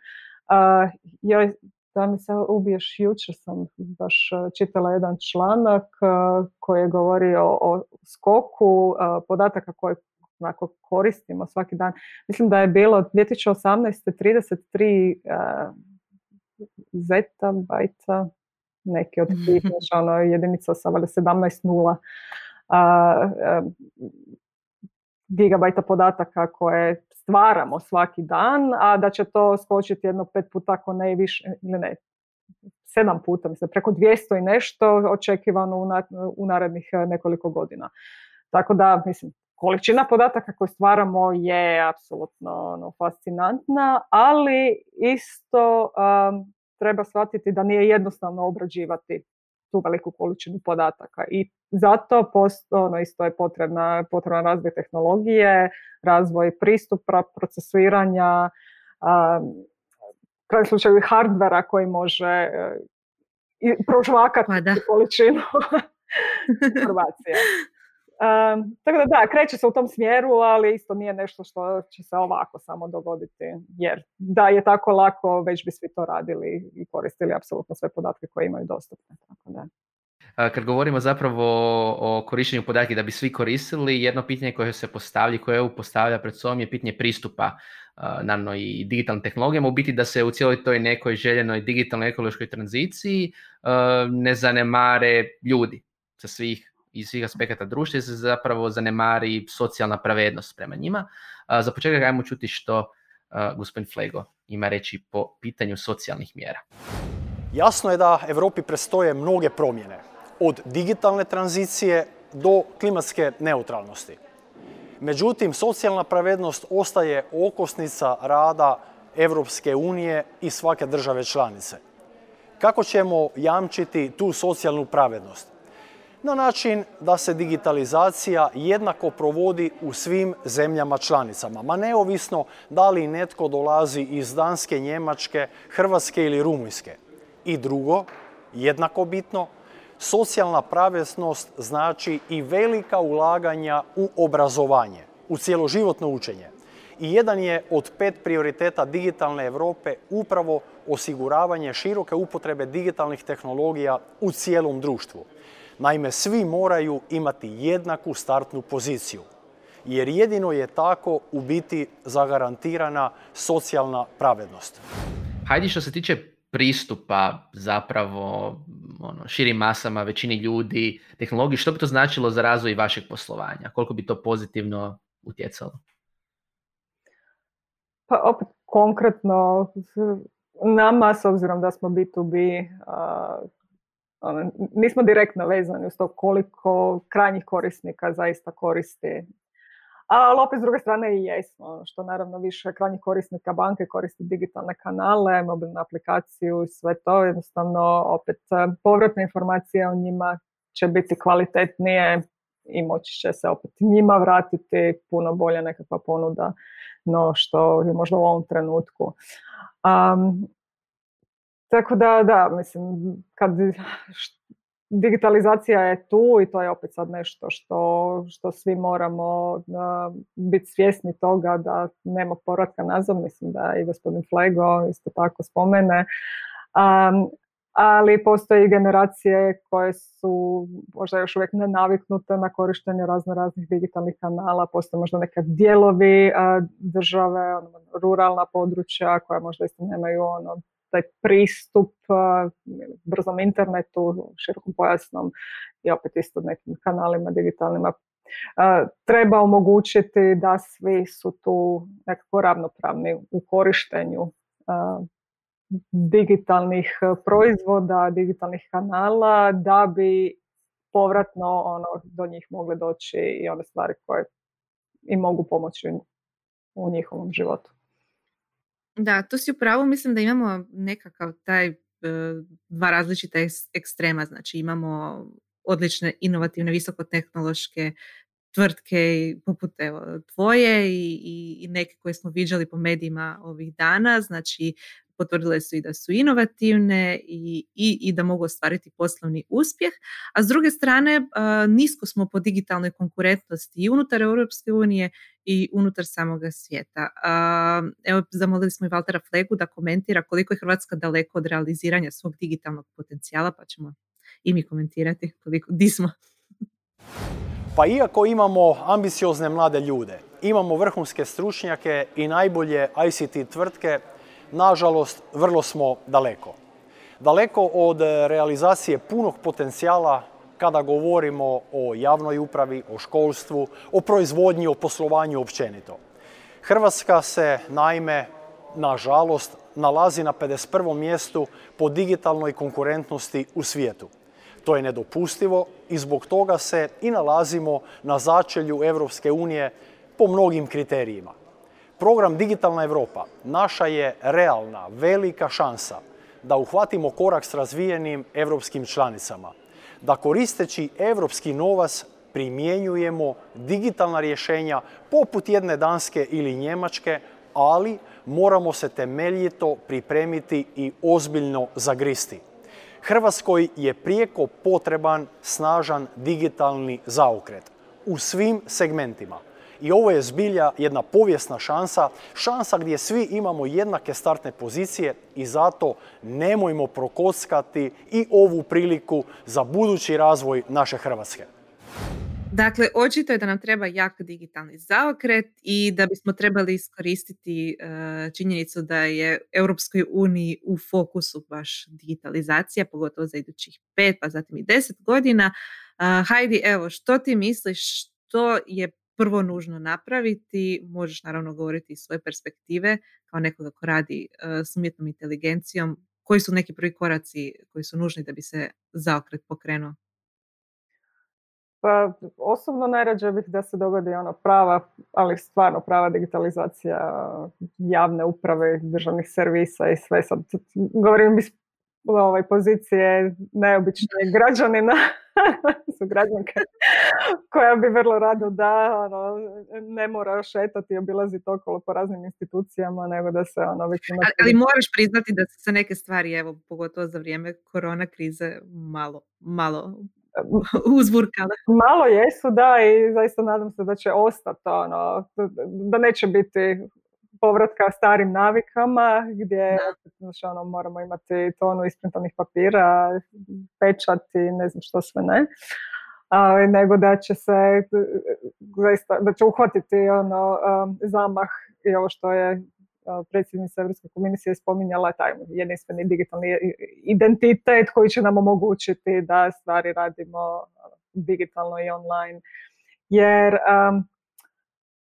da mi se ubiješ, jučer sam baš e, čitala jedan članak e, koji je govorio o skoku e, podataka koje onako koristimo svaki dan. Mislim da je bilo 2018. 33 zeta, bajta, neki od tih, ono, jedinica sa 17 nula gigabajta podataka koje stvaramo svaki dan, a da će to skočiti jedno pet puta ako ne više, ili ne, sedam puta, mislim, preko 200 i nešto očekivano u, u narednih nekoliko godina. Tako da, mislim, količina podataka koju stvaramo je apsolutno ono, fascinantna, ali isto treba shvatiti da nije jednostavno obrađivati tu veliku količinu podataka i zato post, ono, isto je potrebna, potreban razvoj tehnologije, razvoj pristupa, procesuiranja, u slučaju hardvera koji može uh, prožvakati pa količinu informacija. Um, tako da da, kreće se u tom smjeru, ali isto nije nešto što će se ovako samo dogoditi, jer da je tako lako, već bi svi to radili i koristili apsolutno sve podatke koje imaju dostupne. Tako da. Kad govorimo zapravo o korištenju podataka da bi svi koristili, jedno pitanje koje se postavlja, koje EU postavlja pred sobom je pitanje pristupa naravno i digitalnim tehnologijama, u biti da se u cijeloj toj nekoj željenoj digitalnoj ekološkoj tranziciji ne zanemare ljudi sa svih iz svih aspekata društva se zapravo zanemari socijalna pravednost prema njima. Za početak ajmo čuti što gospodin Flego ima reći po pitanju socijalnih mjera. Jasno je da Europi prestoje mnoge promjene, od digitalne tranzicije do klimatske neutralnosti. Međutim, socijalna pravednost ostaje okosnica rada Europske unije i svake države članice. Kako ćemo jamčiti tu socijalnu pravednost? Na način da se digitalizacija jednako provodi u svim zemljama članicama, ma neovisno da li netko dolazi iz Danske, Njemačke, Hrvatske ili Rumunjske. I drugo, jednako bitno, socijalna pravednost znači i velika ulaganja u obrazovanje, u cjeloživotno učenje. I jedan je od pet prioriteta digitalne Europe upravo osiguravanje široke upotrebe digitalnih tehnologija u cijelom društvu. Naime, svi moraju imati jednaku startnu poziciju, jer jedino je tako u biti zagarantirana socijalna pravednost. Hajde što se tiče pristupa zapravo ono, širim masama, većini ljudi, tehnologiji, što bi to značilo za razvoj vašeg poslovanja? Koliko bi to pozitivno utjecalo? Pa opet konkretno nama, s obzirom da smo B2B, ono, nismo direktno vezani uz to koliko krajnjih korisnika zaista koristi. Ali opet s druge strane i jesmo, ono, što naravno više krajnjih korisnika banke koristi digitalne kanale, mobilnu aplikaciju i sve to. Jednostavno opet povratne informacije o njima će biti kvalitetnije i moći će se opet njima vratiti puno bolja nekakva ponuda no što je možda u ovom trenutku. Um, tako da, da, mislim, kad digitalizacija je tu i to je opet sad nešto što, što svi moramo biti svjesni toga da nema povratka nazad, mislim da i gospodin Flego isto tako spomene. Um, ali postoje i generacije koje su možda još uvijek nenaviknute na korištenje razno raznih digitalnih kanala, postoje možda neke dijelovi države, ono, ruralna područja koja možda isto nemaju ono taj pristup brzom internetu, širokom pojasnom i opet isto nekim kanalima digitalnima treba omogućiti da svi su tu nekako ravnopravni u korištenju digitalnih proizvoda, digitalnih kanala da bi povratno ono, do njih mogle doći i one stvari koje im mogu pomoći u njihovom životu. Da, to si upravo mislim da imamo nekakav taj e, dva različita ekstrema, znači imamo odlične inovativne visokotehnološke tvrtke poput evo, tvoje i, i, i neke koje smo viđali po medijima ovih dana, znači potvrdile su i da su inovativne i, i, i da mogu ostvariti poslovni uspjeh, a s druge strane nisko smo po digitalnoj konkurentnosti i unutar Europske unije i unutar samoga svijeta. Evo, zamolili smo i Valtera Flegu da komentira koliko je Hrvatska daleko od realiziranja svog digitalnog potencijala, pa ćemo i mi komentirati koliko, di smo. Pa iako imamo ambiciozne mlade ljude, imamo vrhunske stručnjake i najbolje ICT tvrtke, nažalost, vrlo smo daleko. Daleko od realizacije punog potencijala kada govorimo o javnoj upravi, o školstvu, o proizvodnji, o poslovanju općenito. Hrvatska se naime nažalost, nalazi na 51. mjestu po digitalnoj konkurentnosti u svijetu. To je nedopustivo i zbog toga se i nalazimo na začelju Europske unije po mnogim kriterijima. Program Digitalna Europa naša je realna, velika šansa da uhvatimo korak s razvijenim europskim članicama, da koristeći europski novac primjenjujemo digitalna rješenja poput jedne Danske ili Njemačke, ali moramo se temeljito pripremiti i ozbiljno zagristi. Hrvatskoj je prijeko potreban snažan digitalni zaokret u svim segmentima. I ovo je zbilja jedna povijesna šansa, šansa gdje svi imamo jednake startne pozicije i zato nemojmo prokockati i ovu priliku za budući razvoj naše Hrvatske. Dakle, očito je da nam treba jak digitalni zaokret i da bismo trebali iskoristiti uh, činjenicu da je Europskoj uniji u fokusu baš digitalizacija, pogotovo za idućih pet, pa zatim i deset godina. Uh, Heidi, evo, što ti misliš, što je prvo nužno napraviti? Možeš naravno govoriti iz svoje perspektive kao nekoga ko radi uh, s umjetnom inteligencijom. Koji su neki prvi koraci koji su nužni da bi se zaokret pokrenuo? Pa osobno najrađe bih da se dogodi ono prava, ali stvarno prava digitalizacija javne uprave, državnih servisa i sve sad. Govorim iz ovaj, pozicije neobične građanina, su građanke, koja bi vrlo rado da ono, ne mora šetati i obilaziti okolo po raznim institucijama, nego da se ono već ima... Ali, ali moraš priznati da su se neke stvari, evo, pogotovo za vrijeme korona krize, malo, malo uzburkale. Malo jesu, da, i zaista nadam se da će ostati ono, da neće biti povratka starim navikama gdje znači, ono, moramo imati tonu isprintanih papira, pečati, ne znam što sve ne. A, nego da će se zaista, da će uhvatiti ono, zamah i ovo što je predsjednica Europske komisije spominjala taj jedinstveni digitalni identitet koji će nam omogućiti da stvari radimo digitalno i online. Jer um,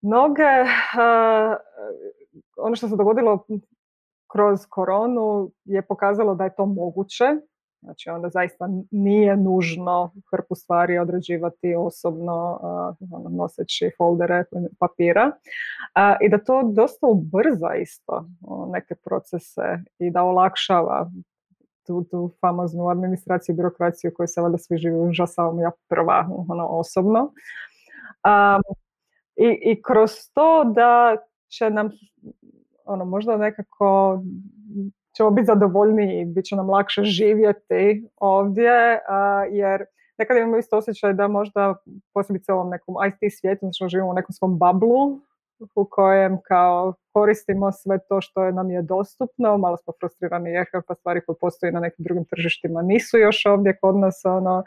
mnoge, ono što se dogodilo kroz koronu je pokazalo da je to moguće Znači onda zaista nije nužno hrpu stvari odrađivati osobno uh, noseći foldere papira i da to dosta ubrza isto neke procese i da olakšava tu, tu famoznu administraciju i birokraciju koju se valjda svi živi užasavom ja prva ono, osobno. Um, i, I kroz to da će nam ono, možda nekako ćemo biti zadovoljniji, bit će nam lakše živjeti ovdje, jer nekad imamo isto osjećaj da možda posebice ovom nekom IT svijetu, znači živimo u nekom svom bablu u kojem kao koristimo sve to što nam je dostupno, malo smo frustrirani jer pa stvari koje postoje na nekim drugim tržištima nisu još ovdje kod nas ono,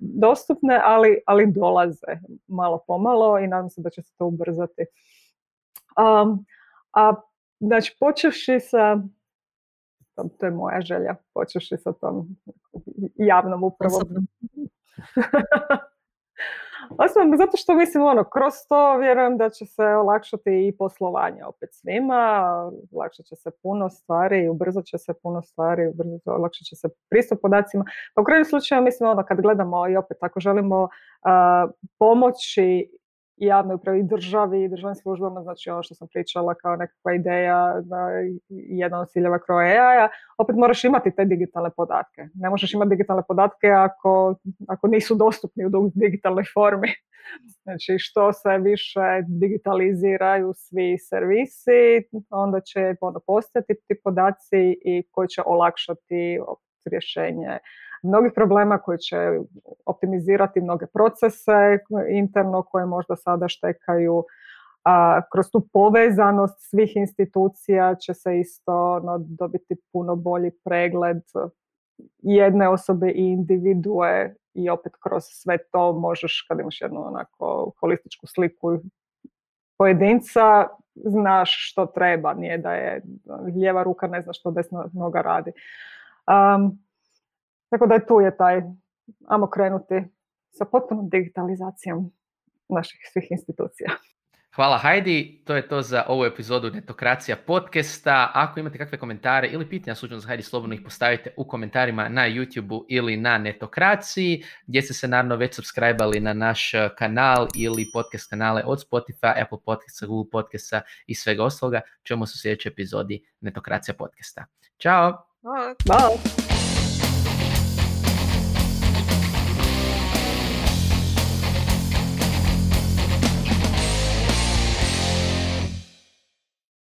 dostupne, ali, ali dolaze malo pomalo i nadam se da će se to ubrzati. Um, a znači počevši sa to je moja želja, počeši sa tom javnom upravom. Osobno, zato što mislim, ono, kroz to vjerujem da će se olakšati i poslovanje opet svima, olakšat će se puno stvari, ubrzat će se puno stvari, olakšat će se pristup podacima. Pa u kraju slučaju, mislim, ono, kad gledamo i opet ako želimo pomoći i javnoj upravi, i državi, i državnim službama, znači ovo što sam pričala kao nekakva ideja, da jedan od ciljeva kroz AI-a, opet moraš imati te digitalne podatke. Ne možeš imati digitalne podatke ako, ako nisu dostupni u digitalnoj formi. Znači što se više digitaliziraju svi servisi, onda će ono, postojati ti podaci i koji će olakšati rješenje mnogih problema koji će optimizirati mnoge procese interno koje možda sada štekaju. A, kroz tu povezanost svih institucija će se isto no, dobiti puno bolji pregled jedne osobe i individue i opet kroz sve to možeš kad imaš jednu onako holističku sliku pojedinca znaš što treba, nije da je lijeva ruka ne zna što desna noga radi. Um, tako da tu je taj, ajmo krenuti sa potpunom digitalizacijom naših svih institucija. Hvala Heidi, to je to za ovu epizodu Netokracija podcasta. Ako imate kakve komentare ili pitanja slučajno za Heidi, slobodno ih postavite u komentarima na YouTube ili na Netokraciji, gdje ste se naravno već subscribe na naš kanal ili podcast kanale od Spotify, Apple Podcasta, Google Podcasta i svega ostaloga. Čujemo se u sljedećoj epizodi Netokracija podcasta. Ćao! Bye!